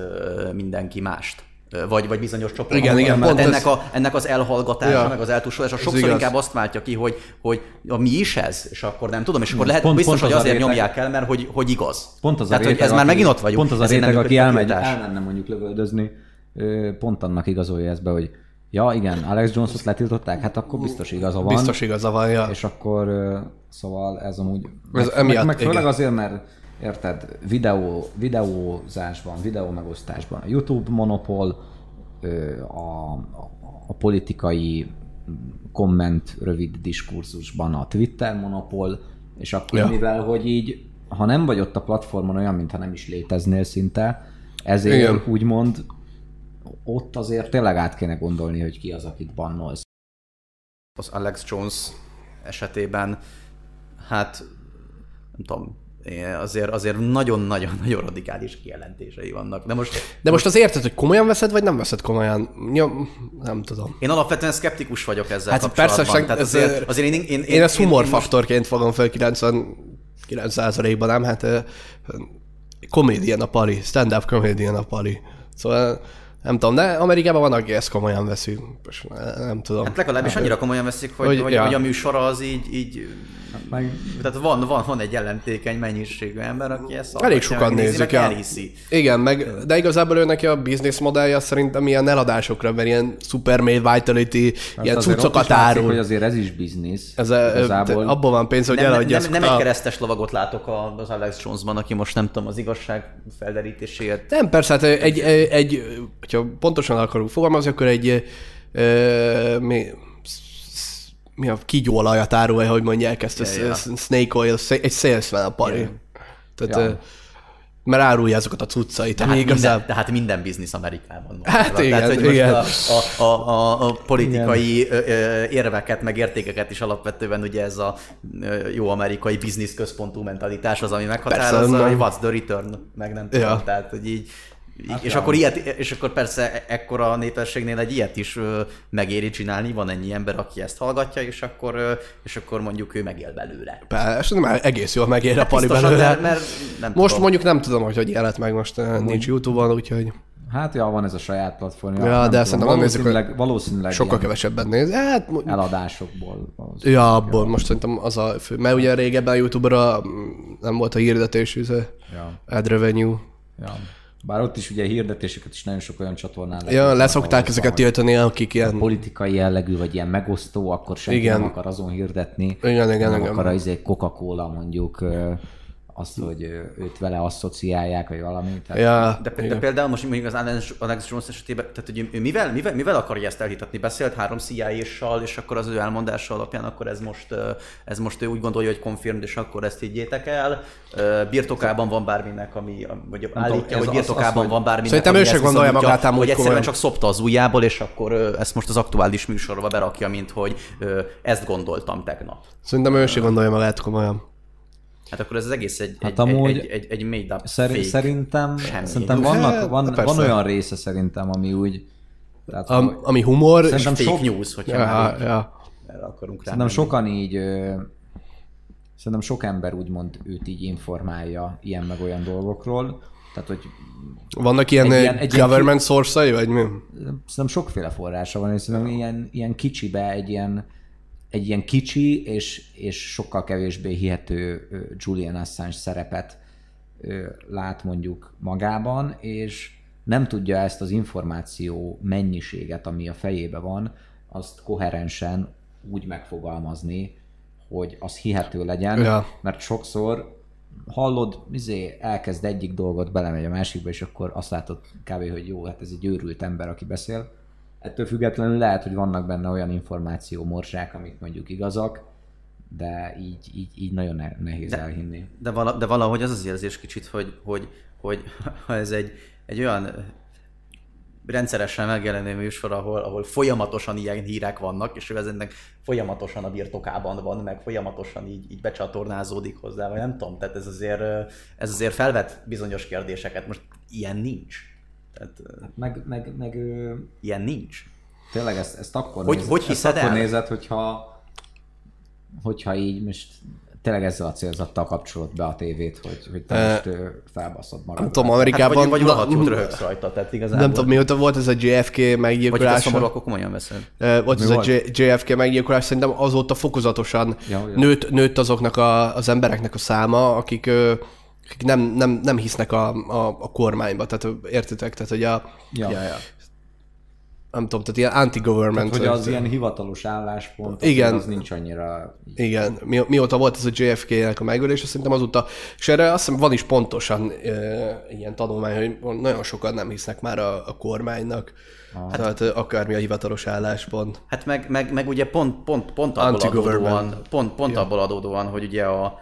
Speaker 1: mindenki mást vagy, vagy bizonyos csoport.
Speaker 2: Igen, igen,
Speaker 1: pont ennek, ez... a, ennek az elhallgatása, ja, meg az eltussolása sokszor igaz. inkább azt váltja ki, hogy, hogy a mi is ez, és akkor nem tudom, és akkor lehet pont, biztos, pont hogy azért réteg... nyomják el, mert hogy, hogy igaz.
Speaker 3: Pont az a
Speaker 1: Tehát, réteg, hogy ez aki, már megint ott vagyunk.
Speaker 3: Pont az a réteg, aki elmegy, elmenne mondjuk lövöldözni, pont annak igazolja ezt be, hogy Ja, igen, Alex Jones-ot letiltották, hát akkor biztos igaza van.
Speaker 2: Biztos igaza van, ja.
Speaker 3: És akkor, szóval ez amúgy... Ez meg, emiatt, meg, meg főleg igen. azért, mert érted, videó, videózásban, videó megosztásban, a YouTube monopól, a, a politikai komment rövid diskurzusban a Twitter monopól, és akkor ja. mivel, hogy így, ha nem vagy ott a platformon olyan, mintha nem is léteznél szinte, ezért Igen. úgymond ott azért tényleg át kéne gondolni, hogy ki az, akit bannolsz.
Speaker 1: Az Alex Jones esetében, hát nem tudom, azért, azért nagyon-nagyon-nagyon radikális kijelentései vannak. De most,
Speaker 2: De most az érted, hogy komolyan veszed, vagy nem veszed komolyan? Ja, nem tudom.
Speaker 1: Én alapvetően szkeptikus vagyok ezzel hát kapcsolatban. Persze, Tehát ez, azért,
Speaker 2: azért én, én, én, én ezt humorfaktorként most... fogom fel 99%-ban, nem? Hát komédien a pali, stand-up komédien a pali. Szóval nem tudom, de Amerikában van, aki ezt komolyan veszi. Nem tudom.
Speaker 1: Hát legalábbis hát, annyira komolyan veszik, hogy, hogy, hogy, ja. hogy a műsora az így, így meg... Tehát van, van, van egy jelentékeny mennyiségű ember, aki ezt
Speaker 2: Elég sokan nézik, ja. elhiszi. Igen, meg, de igazából ő neki a business modellja szerintem ilyen eladásokra, mert ilyen supermade vitality, hát ilyen cuccokat árul.
Speaker 3: hogy azért ez is business.
Speaker 2: Ez a, igazából. abban van pénz, hogy nem, eladja
Speaker 1: nem, nem, nem egy keresztes lovagot látok az Alex Jonesban, aki most nem tudom, az igazság felderítéséért.
Speaker 2: Nem, persze, hát egy, egy, egy hogyha pontosan akarunk fogalmazni, akkor egy mi, mi a kígyóolajat árulja, hogy mondják ezt, yeah, yeah. snake oil, egy salesman a pari. Yeah. Tehát, ja. mert árulja azokat a cuccait,
Speaker 1: de hát, igazán... minden, de hát minden biznisz Amerikában
Speaker 2: van. Hát igen, Tehát, hogy igen. Most
Speaker 1: a, a, a, a politikai igen. érveket, meg értékeket is alapvetően ugye ez a jó amerikai biznisz központú mentalitás az, ami meghatározza, hogy what's the return, meg nem tudom. Ja. Tehát, hogy így Hát és, akkor ilyet, és akkor persze e- ekkora népességnél egy ilyet is megéri csinálni, van ennyi ember, aki ezt hallgatja, és akkor, és akkor mondjuk ő megél belőle.
Speaker 2: Persze, már egész jól megér hát a pali belőle. Mert, mert nem most tudom. mondjuk nem tudom, hogy hogy élet meg, most uh, nincs Youtube-on, úgyhogy...
Speaker 3: Hát ja, van ez a saját platformja.
Speaker 2: Ja,
Speaker 3: nem
Speaker 2: de szerintem nem nézzük,
Speaker 3: hogy valószínűleg
Speaker 2: sokkal kevesebben néz. Hát,
Speaker 3: eladásokból.
Speaker 2: Ja, abból most szerintem az a fő. Mert ugye régebben a Youtube-ra nem volt a hirdetés, ja. ad revenue.
Speaker 3: Ja. Bár ott is ugye hirdetéseket is nagyon sok olyan csatornán
Speaker 2: lehet. Ja, leszokták ezeket tiltani, akik ilyen...
Speaker 3: Politikai jellegű, vagy ilyen megosztó, akkor senki igen. nem akar azon hirdetni.
Speaker 2: Igen, igen,
Speaker 3: nem
Speaker 2: igen.
Speaker 3: akar az egy Coca-Cola mondjuk azt, hogy őt vele asszociálják, vagy valami.
Speaker 2: Tehát... Ja,
Speaker 1: de, de, például most mondjuk az Alex Jones esetében, tehát hogy ő mivel, mivel, mivel akarja ezt elhitatni? Beszélt három cia és akkor az ő elmondása alapján, akkor ez most, ez most ő úgy gondolja, hogy confirmed, és akkor ezt higgyétek el. Birtokában van bárminek, ami, vagy állítja, hogy birtokában az, van bárminek.
Speaker 2: Szerintem ő sem gondolja magát ám
Speaker 1: Hogy egyszerűen csak szopta az ujjából, és akkor ezt most az aktuális műsorba berakja, mint hogy ezt gondoltam tegnap.
Speaker 2: Szerintem ő sem gondolja magát komolyan.
Speaker 1: Hát akkor ez az egész egy, hát egy, amúgy egy, egy, egy made up
Speaker 3: szer- fake. Szerintem, Semmi. szerintem vannak, hát, van, van olyan része szerintem, ami úgy...
Speaker 2: Tehát, Am, ami humor...
Speaker 1: Szerintem és fake sok, news, hogyha
Speaker 2: ja, ja.
Speaker 1: erre akarunk rá
Speaker 3: Szerintem menni. sokan így... Szerintem sok ember úgymond őt így informálja ilyen meg olyan dolgokról. Tehát, hogy
Speaker 2: vannak ilyen, egy ilyen egy government source-ai, vagy mi?
Speaker 3: Szerintem sokféle forrása van, és szerintem ilyen, ilyen kicsibe egy ilyen egy ilyen kicsi és, és sokkal kevésbé hihető Julian Assange szerepet lát mondjuk magában, és nem tudja ezt az információ mennyiséget, ami a fejébe van, azt koherensen úgy megfogalmazni, hogy az hihető legyen, ja. mert sokszor hallod, izé, elkezd egyik dolgot, belemegy a másikba, és akkor azt látod kb. hogy jó, hát ez egy őrült ember, aki beszél, Ettől függetlenül lehet, hogy vannak benne olyan információ morzsák, amik mondjuk igazak, de így, így, így nagyon nehéz de, elhinni.
Speaker 1: De, vala, de valahogy az az érzés kicsit, hogy, hogy, hogy ha ez egy, egy olyan rendszeresen megjelenő műsor, ahol, ahol folyamatosan ilyen hírek vannak, és ő ezeknek folyamatosan a birtokában van, meg folyamatosan így, így becsatornázódik hozzá, vagy nem tudom, tehát ez azért, ez azért felvet bizonyos kérdéseket. Most ilyen nincs. Tehát,
Speaker 3: meg, meg, meg,
Speaker 1: ilyen nincs.
Speaker 3: Tényleg ezt, ezt akkor
Speaker 1: hogy, nézed, hogy hiszed
Speaker 3: ezt el? akkor nézed, hogyha, hogyha így most tényleg ezzel a célzattal kapcsolod be a tévét, hogy, hogy te most uh, felbaszod magad.
Speaker 2: Nem tudom, Amerikában... Hát
Speaker 1: vagy, vagy rohadtul röhögsz rajta, tehát igazából...
Speaker 2: Nem tudom, mióta volt ez a JFK meggyilkolás.
Speaker 1: Vagy akkor komolyan veszed.
Speaker 2: Volt Mi ez volt? a JFK meggyilkolás, szerintem azóta fokozatosan ja, nőtt, nőtt azoknak a, az embereknek a száma, akik akik nem, nem, nem hisznek a, a, a kormányba, tehát értitek? Tehát, hogy a,
Speaker 3: ja. Ja, ja
Speaker 2: nem tudom, tehát ilyen anti-government.
Speaker 3: Tehát, hogy az ilyen hivatalos álláspont, igen, az nincs annyira...
Speaker 2: Igen, Mi, mióta volt ez a JFK-nek a megölés, szerintem azóta, és erre azt hiszem van is pontosan e, ilyen tanulmány, hogy nagyon sokan nem hisznek már a, a kormánynak, ah. tehát akármi a hivatalos álláspont.
Speaker 1: Hát meg, meg, meg ugye pont, pont, pont abból adódóan, pont, pont ja. abból adódóan, hogy ugye a,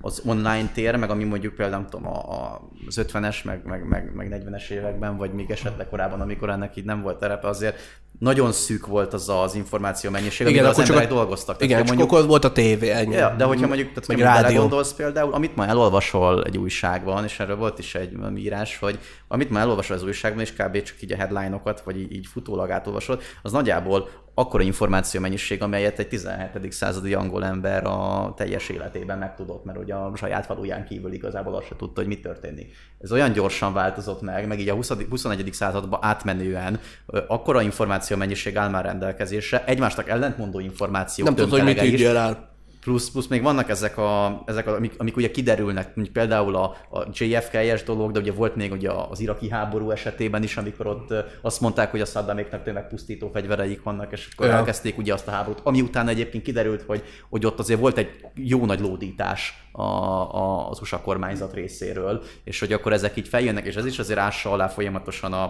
Speaker 1: az online tér, meg ami mondjuk például tudom, a, a, az 50-es, meg, meg, meg, meg 40-es években, vagy még esetleg korábban, amikor ennek így nem volt terepe, azért nagyon szűk volt az az információ mennyiség, igen, az emberek a... dolgoztak.
Speaker 2: Igen, tehát, mondjuk, akkor volt a tévé, ennyi.
Speaker 1: Ja, de hogyha mondjuk, tehát, meg rádió. gondolsz például, amit ma elolvasol egy újságban, és erről volt is egy írás, hogy amit ma elolvasol az újságban, és kb. csak így a headline-okat, vagy így, így futólag átolvasod, az nagyjából akkora információ mennyiség, amelyet egy 17. századi angol ember a teljes életében megtudott, mert ugye a saját faluján kívül igazából azt se tudta, hogy mi történik. Ez olyan gyorsan változott meg, meg így a 20. 21. században átmenően akkora információ mennyiség áll már rendelkezésre, egymásnak ellentmondó információk.
Speaker 2: Nem tudod, hogy mit ígyél el.
Speaker 1: Plusz, plusz még vannak ezek, a, ezek a, amik, amik ugye kiderülnek, mondjuk például a, a JFK-es dolog, de ugye volt még ugye az iraki háború esetében is, amikor ott azt mondták, hogy a Saddaméknak tömegpusztító fegyvereik vannak, és akkor ja. elkezdték ugye azt a háborút, ami után egyébként kiderült, hogy, hogy ott azért volt egy jó nagy lódítás a, a, az USA kormányzat részéről, és hogy akkor ezek így feljönnek, és ez is azért ássa alá folyamatosan a,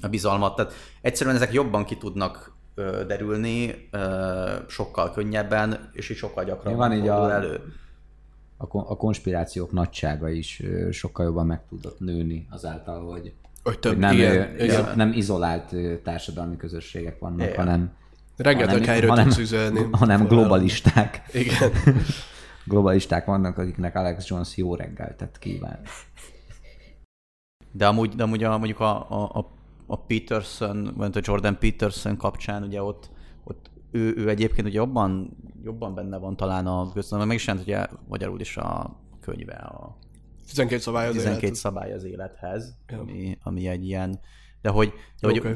Speaker 1: a bizalmat. Tehát egyszerűen ezek jobban ki tudnak derülni sokkal könnyebben, és is sokkal gyakrabban
Speaker 3: van így a, elő. A, a konspirációk nagysága is sokkal jobban meg tudott nőni azáltal, hogy,
Speaker 2: hogy, több,
Speaker 3: hogy nem, igen, ö, igen. nem izolált társadalmi közösségek vannak, igen. hanem
Speaker 2: Rengeteg helyről hanem, tudsz üzelni.
Speaker 3: Hanem globalisták.
Speaker 2: Igen.
Speaker 3: globalisták vannak, akiknek Alex Jones jó reggeltet kíván.
Speaker 1: De amúgy, de amúgy a, mondjuk a, a, a a Peterson, vagy a Jordan Peterson kapcsán, ugye ott, ott ő, ő egyébként ugye jobban, jobban benne van talán a köztudatban, meg is jelent ugye magyarul is a könyve, a
Speaker 2: 12 szabály az
Speaker 1: 12 élet. szabály az élethez, ja. ami, ami egy ilyen, de hogy, de hogy okay.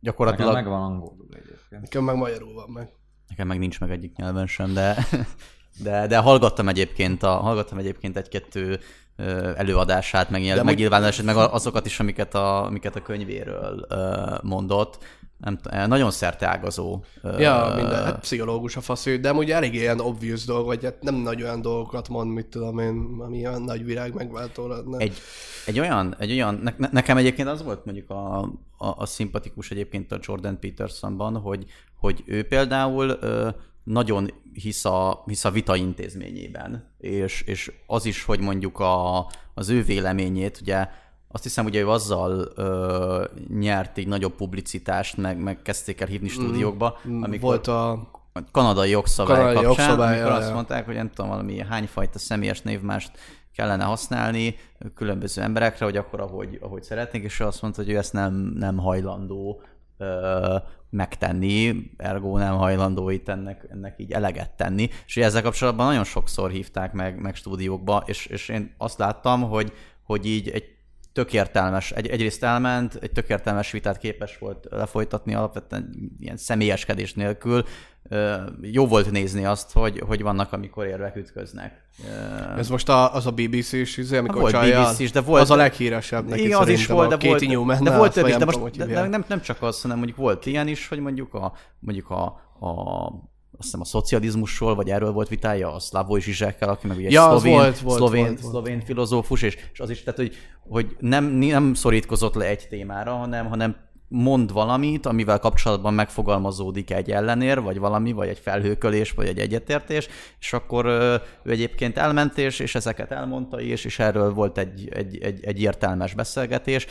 Speaker 1: gyakorlatilag...
Speaker 3: Nekem meg van angolul egyébként.
Speaker 2: Nekem meg magyarul van meg.
Speaker 1: Nekem meg nincs meg egyik nyelven sem, de, de, de hallgattam egyébként, a, hallgattam egyébként egy-kettő előadását, meg megnyilvánulását, meg azokat is, amiket a, amiket a könyvéről mondott. Nem, nagyon ágazó.
Speaker 2: Ja, minden, hát pszichológus a faszű, de amúgy elég ilyen obvious dolog, vagy hát nem nagy olyan dolgokat mond, mit tudom én, ami olyan nagy virág megváltó lenne.
Speaker 1: Egy, egy olyan, egy olyan ne, nekem egyébként az volt mondjuk a, a, a szimpatikus egyébként a Jordan Petersonban, hogy, hogy ő például nagyon hisz a, hisz a vita intézményében, és, és az is, hogy mondjuk a, az ő véleményét, ugye azt hiszem, ugye ő azzal ö, nyert egy nagyobb publicitást, meg, meg kezdték el hívni mm, stúdiókba,
Speaker 2: amikor volt a
Speaker 1: kanadai jogszabály kanadai kapcsán, jogszabály, amikor ja, azt mondták, hogy nem tudom, valami hányfajta személyes névmást kellene használni különböző emberekre, hogy akkor ahogy, ahogy szeretnék, és ő azt mondta, hogy ő ezt nem, nem hajlandó ö, megtenni, ergo nem hajlandó itt ennek, ennek így eleget tenni. És ezzel kapcsolatban nagyon sokszor hívták meg, meg stúdiókba, és, és én azt láttam, hogy, hogy így egy tök értelmes, egy, egyrészt elment, egy tök értelmes vitát képes volt lefolytatni alapvetően ilyen személyeskedés nélkül. Jó volt nézni azt, hogy, hogy vannak, amikor érvek ütköznek.
Speaker 2: Ez most a, az a BBC is, izé, amikor
Speaker 1: volt BBC is, de volt,
Speaker 2: az a leghíresebb neki
Speaker 1: Igen, az is volt, de volt,
Speaker 2: Newman,
Speaker 1: de volt több is, de most de nem, nem, csak az, hanem mondjuk volt ilyen is, hogy mondjuk a, mondjuk a, a azt hiszem a szocializmusról, vagy erről volt vitája a Slavoj Zsizsekkel, aki meg ugye
Speaker 2: ja,
Speaker 1: egy szlovén,
Speaker 2: volt, volt,
Speaker 1: szlovén,
Speaker 2: volt, volt.
Speaker 1: szlovén filozófus, és, és az is, tehát, hogy, hogy nem, nem szorítkozott le egy témára, hanem, hanem mond valamit, amivel kapcsolatban megfogalmazódik egy ellenér, vagy valami, vagy egy felhőkölés, vagy egy egyetértés, és akkor ő egyébként elment, és, és ezeket elmondta, és, és erről volt egy, egy, egy, egy értelmes beszélgetés,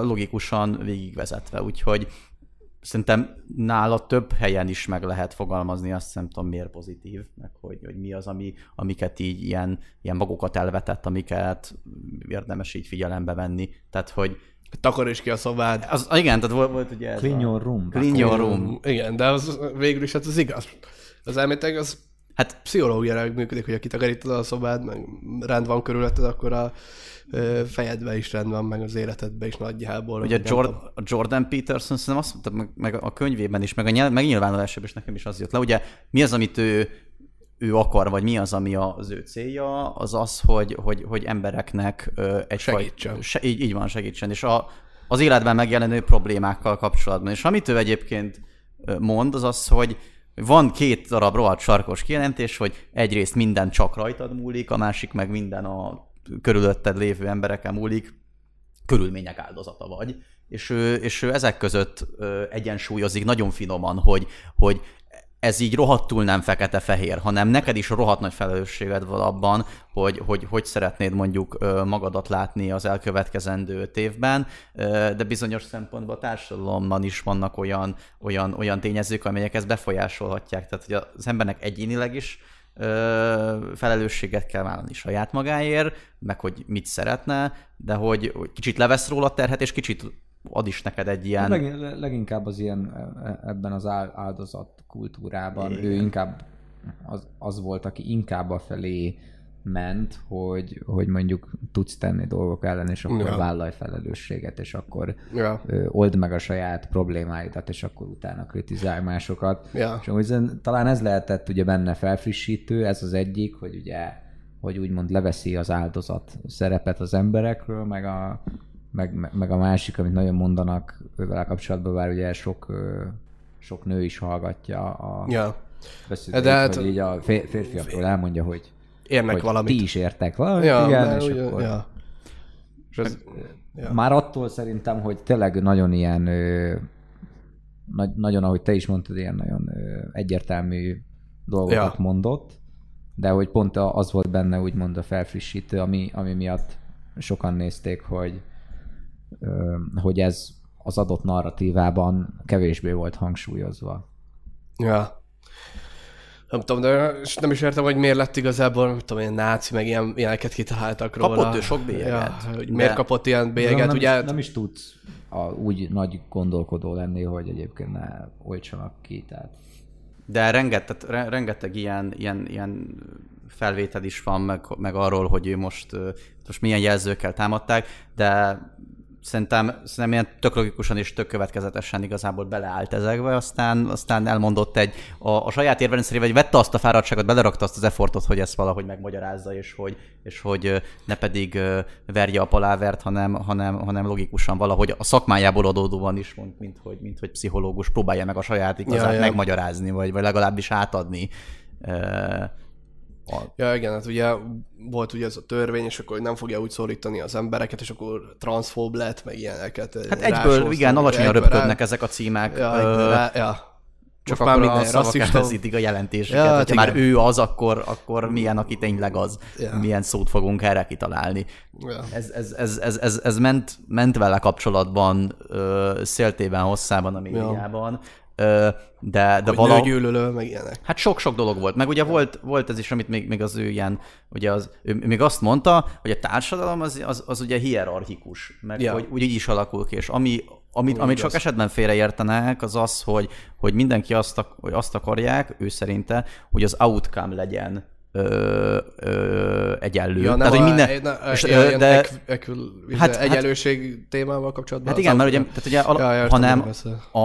Speaker 1: logikusan végigvezetve, úgyhogy szerintem nála több helyen is meg lehet fogalmazni, azt nem tudom miért pozitív, meg hogy, hogy mi az, ami, amiket így ilyen, ilyen magokat elvetett, amiket érdemes így figyelembe venni. Tehát, hogy
Speaker 2: Takaríts ki a szobád.
Speaker 1: Az, igen, tehát volt, volt ugye ez
Speaker 3: Clean your room.
Speaker 1: Clean your room.
Speaker 2: Igen, de az végül is hát az igaz. Az elmétek az hát pszichológiára működik, hogy aki takarítod a szobád, meg rend van körülötted, akkor a fejedbe is rend van, meg az életedbe is nagyjából.
Speaker 1: Ugye Jordan, a Jordan Peterson szerintem azt mondta, meg, meg a könyvében is, meg a nyelv, megnyilvánulásában is nekem is az jött le. Ugye mi az, amit ő, ő akar, vagy mi az, ami az ő célja, az az, hogy, hogy, hogy embereknek egy
Speaker 2: segítsen. Faj,
Speaker 1: se, így, így van, segítsen. És a, az életben megjelenő problémákkal kapcsolatban. És amit ő egyébként mond, az az, hogy van két darab rohadt sarkos kijelentés, hogy egyrészt minden csak rajtad múlik, a másik meg minden a körülötted lévő embereken múlik, körülmények áldozata vagy. És ő, és ő ezek között egyensúlyozik nagyon finoman, hogy, hogy ez így rohadtul nem fekete-fehér, hanem neked is rohadt nagy felelősséged van abban, hogy, hogy hogy szeretnéd mondjuk magadat látni az elkövetkezendő évben, de bizonyos szempontból a társadalomban is vannak olyan, olyan, olyan tényezők, amelyek ezt befolyásolhatják. Tehát, hogy az embernek egyénileg is felelősséget kell vállalni saját magáért, meg hogy mit szeretne, de hogy kicsit levesz róla terhet, és kicsit ad is neked egy ilyen...
Speaker 3: Leg, leginkább az ilyen e, e, ebben az áldozat kultúrában, Igen. ő inkább az, az volt, aki inkább a felé ment, hogy, hogy mondjuk tudsz tenni dolgok ellen, és akkor ja. vállalj felelősséget, és akkor ja. ö, old meg a saját problémáidat, és akkor utána kritizálj másokat. Ja. És úgy, talán ez lehetett ugye benne felfrissítő, ez az egyik, hogy ugye hogy úgymond leveszi az áldozat szerepet az emberekről, meg a, meg, meg a másik, amit nagyon mondanak ővel kapcsolatban, bár ugye sok, sok nő is hallgatja a ja. beszédét, De hát, hogy így a férfiakról elmondja, hogy
Speaker 2: érnek hogy valamit.
Speaker 3: Ti is értek valamit, ja, igen, és ugye, akkor... Ja. És ez, ja. Már attól szerintem, hogy tényleg nagyon ilyen, nagy, nagyon, ahogy te is mondtad, ilyen nagyon egyértelmű dolgokat ja. mondott, de hogy pont az volt benne úgymond a felfrissítő, ami, ami miatt sokan nézték, hogy hogy ez az adott narratívában kevésbé volt hangsúlyozva.
Speaker 2: Ja nem tudom, de nem is értem, hogy miért lett igazából, nem tudom, ilyen náci, meg ilyen, ilyeneket kitaláltak róla.
Speaker 1: Kapott ő sok bélyeget. Ja,
Speaker 2: hogy de... miért kapott ilyen bélyeget,
Speaker 3: nem,
Speaker 2: ugye?
Speaker 3: Is, nem is tudsz a, úgy nagy gondolkodó lenni, hogy egyébként ne oltsanak ki, tehát.
Speaker 1: De rengeteg, rengeteg ilyen, ilyen, ilyen felvétel is van, meg, meg arról, hogy ő most, most milyen jelzőkkel támadták, de szerintem, szerintem ilyen tök logikusan és tök következetesen igazából beleállt ezekbe, aztán, aztán elmondott egy, a, a saját érvrendszerével, vagy vette azt a fáradtságot, belerakta azt az effortot, hogy ezt valahogy megmagyarázza, és hogy, és hogy ne pedig verje a palávert, hanem, hanem, hanem logikusan valahogy a szakmájából adódóan is, mint, mint, hogy, mint hogy pszichológus próbálja meg a saját igazát ja, ja. megmagyarázni, vagy, vagy legalábbis átadni
Speaker 2: a... Ja, igen, hát ugye volt ugye ez a törvény, és akkor nem fogja úgy szorítani az embereket, és akkor transzfób lett, meg ilyeneket.
Speaker 1: Hát egyből, igen, alacsonyan röpködnek ezek a címek.
Speaker 2: Ja, egyből, uh, ja.
Speaker 1: Csak akkor már a szavak elveszítik a jelentéseket. Ja, Hogyha már ő az, akkor, akkor milyen, aki tényleg az. Ja. Milyen szót fogunk erre kitalálni. Ja. Ez, ez, ez, ez, ez, ez ment, ment vele kapcsolatban ö, széltében, hosszában a médiában. De, de
Speaker 2: valahogy... Nőgyűlölő, meg ilyenek.
Speaker 1: Hát sok-sok dolog volt. Meg ugye volt, volt ez is, amit még, még az ő ilyen, ugye az, ő még azt mondta, hogy a társadalom az, az, az ugye hierarchikus, meg ja. hogy úgy így is alakul ki, és ami, amit, amit sok esetben félreértenek, az az, hogy, hogy mindenki azt, hogy azt akarják, ő szerinte, hogy az outcome legyen ö, ö, egyenlő.
Speaker 2: Ja, tehát, hogy minden... Na, és, de, ek, ek, hát, hát, egyenlőség hát, témával kapcsolatban?
Speaker 1: Hát igen, mert ugye, tehát ugye al, ja, hanem, a,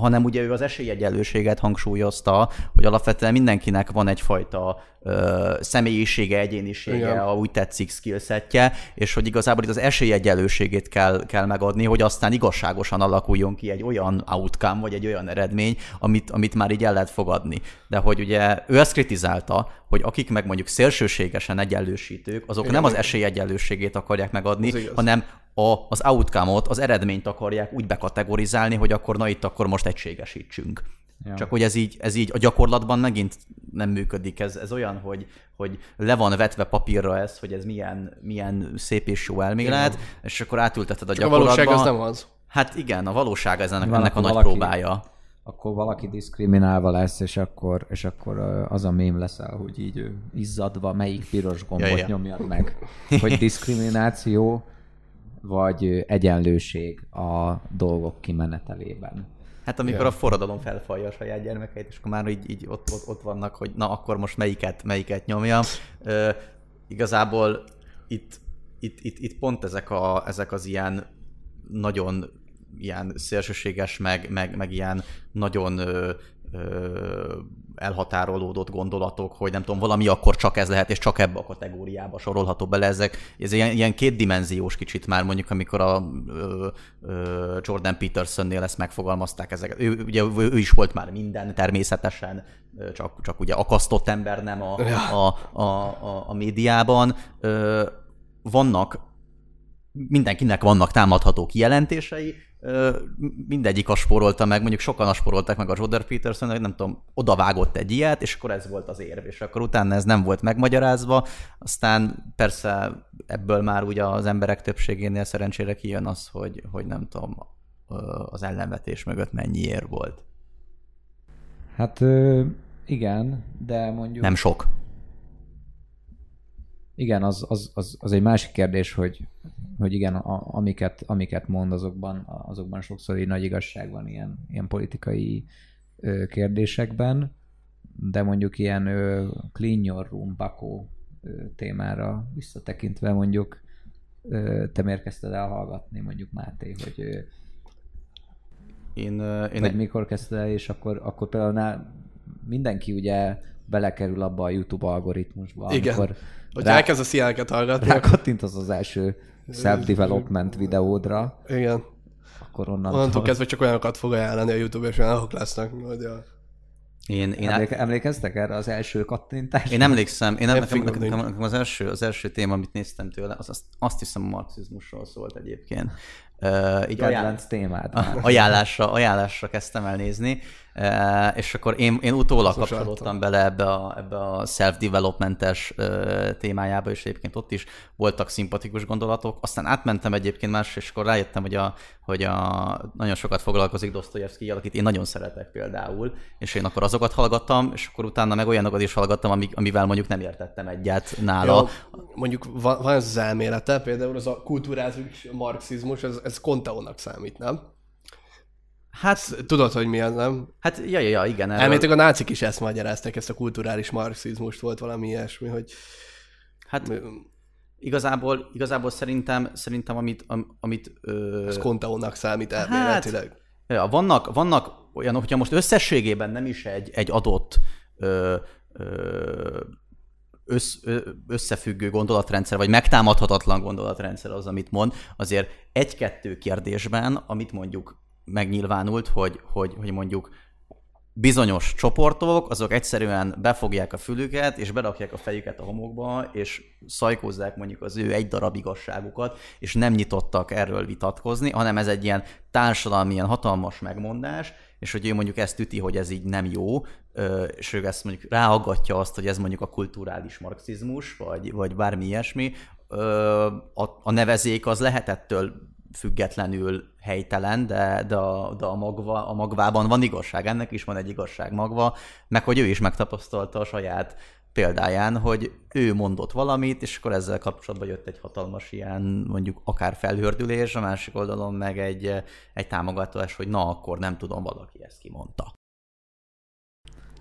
Speaker 1: hanem ugye ő az esélyegyenlőséget hangsúlyozta, hogy alapvetően mindenkinek van egyfajta ö, személyisége, egyénisége, Igen. a úgy tetszik skillsetje, és hogy igazából itt az esélyegyenlőségét kell, kell megadni, hogy aztán igazságosan alakuljon ki egy olyan outcome, vagy egy olyan eredmény, amit, amit már így el lehet fogadni. De hogy ugye ő ezt kritizálta, hogy akik meg mondjuk szélsőségesen egyenlősítők, azok Igen, nem az esélyegyenlőségét akarják megadni, hanem a, az outcome-ot, az eredményt akarják úgy bekategorizálni, hogy akkor na itt akkor most egységesítsünk. Ja. Csak hogy ez így, ez így a gyakorlatban megint nem működik. Ez, ez olyan, hogy, hogy le van vetve papírra ez, hogy ez milyen, milyen szép és jó elmélet, igen. és akkor átülteted a gyakorlatba. A
Speaker 2: valóság az nem az.
Speaker 1: Hát igen, a valóság ez ennek, ennek a nagy valaki, próbája.
Speaker 3: Akkor valaki diszkriminálva lesz, és akkor, és akkor az a mém leszel, hogy így izzadva melyik piros gombot ja, ja. nyomjad meg. Hogy diszkrimináció, vagy egyenlőség a dolgok kimenetelében.
Speaker 1: Hát amikor ja. a forradalom felfalja a saját gyermekeit, és akkor már így, így ott, ott, ott vannak, hogy na akkor most melyiket, melyiket nyomja. Ö, igazából itt, itt, itt, itt pont ezek, a, ezek az ilyen nagyon ilyen szélsőséges, meg, meg, meg ilyen nagyon ö, elhatárolódott gondolatok, hogy nem tudom, valami akkor csak ez lehet, és csak ebbe a kategóriába sorolható bele ezek. Ez ilyen, ilyen kétdimenziós kicsit már mondjuk, amikor a ö, ö, Jordan Petersonnél ezt megfogalmazták ezeket. Ő, ugye ő is volt már minden természetesen, csak, csak ugye akasztott ember nem a, a, a, a, a médiában. Ö, vannak mindenkinek vannak támadható kijelentései, mindegyik asporolta meg, mondjuk sokan asporolták meg a Jordan Peterson, hogy nem tudom, odavágott egy ilyet, és akkor ez volt az érv, és akkor utána ez nem volt megmagyarázva, aztán persze ebből már ugye az emberek többségénél szerencsére kijön az, hogy, hogy nem tudom, az ellenvetés mögött mennyi ér volt.
Speaker 3: Hát igen, de mondjuk...
Speaker 1: Nem sok.
Speaker 3: Igen, az, az, az, az egy másik kérdés, hogy, hogy igen, a, amiket, amiket mond, azokban, azokban sokszor egy nagy igazság van ilyen, ilyen politikai ö, kérdésekben, de mondjuk ilyen ö, clean your room, bakó ö, témára visszatekintve mondjuk ö, te miért kezdted el hallgatni mondjuk Máté, hogy ö, én, én vagy egy... mikor kezdted el, és akkor, akkor például mindenki ugye belekerül abba a YouTube algoritmusba,
Speaker 2: Igen. amikor hogy rá, elkezd a színeket hallgatni.
Speaker 3: Rákattint az az első self-development videódra.
Speaker 2: Igen.
Speaker 3: Akkor onnantól...
Speaker 2: Onnantól kezdve csak olyanokat fog ajánlani a YouTube, és olyanok lesznek, hogy a...
Speaker 1: Én, én
Speaker 3: Emléke, emlékeztek erre az első kattintásra?
Speaker 1: Én emlékszem, én emlékszem, nekem, nekem az, első, az első téma, amit néztem tőle, az, azt, azt hiszem a marxizmusról szólt egyébként.
Speaker 3: Uh, így ajánl... témád.
Speaker 1: Ajánlásra, ajánlásra kezdtem el nézni, és akkor én, én utólag kapcsolódtam bele ebbe a, ebbe a self-developmentes témájába, és egyébként ott is voltak szimpatikus gondolatok. Aztán átmentem egyébként más, és akkor rájöttem, hogy, a, hogy a, nagyon sokat foglalkozik Dostoyevsky akit én nagyon szeretek például, és én akkor azokat hallgattam, és akkor utána meg olyanokat is hallgattam, amik, amivel mondjuk nem értettem egyet nála. Jó,
Speaker 2: mondjuk van, van ez az elmélete, például az a kulturális marxizmus, ez, ez konteónak számít, nem? Hát tudod, hogy mi az, nem?
Speaker 1: Hát, ja, ja, ja igen.
Speaker 2: Erről... Elméletek a nácik is ezt magyarázták, ezt a kulturális marxizmust volt valami ilyesmi, hogy...
Speaker 1: Hát mi... igazából, igazából szerintem, szerintem amit... amit
Speaker 2: ö... Ez konteónak számít hát, elméletileg. Hát,
Speaker 1: ja, vannak, vannak olyan, hogyha most összességében nem is egy, egy adott ö, ö, össz, összefüggő gondolatrendszer, vagy megtámadhatatlan gondolatrendszer az, amit mond, azért egy-kettő kérdésben, amit mondjuk megnyilvánult, hogy, hogy, hogy mondjuk bizonyos csoportok, azok egyszerűen befogják a fülüket, és berakják a fejüket a homokba, és szajkózzák mondjuk az ő egy darab igazságukat, és nem nyitottak erről vitatkozni, hanem ez egy ilyen társadalmi, ilyen hatalmas megmondás, és hogy ő mondjuk ezt üti, hogy ez így nem jó, és ő ezt mondjuk ráaggatja azt, hogy ez mondjuk a kulturális marxizmus, vagy, vagy bármi ilyesmi, a, a nevezék az lehet ettől függetlenül helytelen, de, de, a, de a, magva, a magvában van igazság, ennek is van egy igazság magva, meg hogy ő is megtapasztalta a saját példáján, hogy ő mondott valamit, és akkor ezzel kapcsolatban jött egy hatalmas ilyen, mondjuk akár felhördülés, a másik oldalon meg egy, egy támogatás, hogy na, akkor nem tudom, valaki ezt kimondta.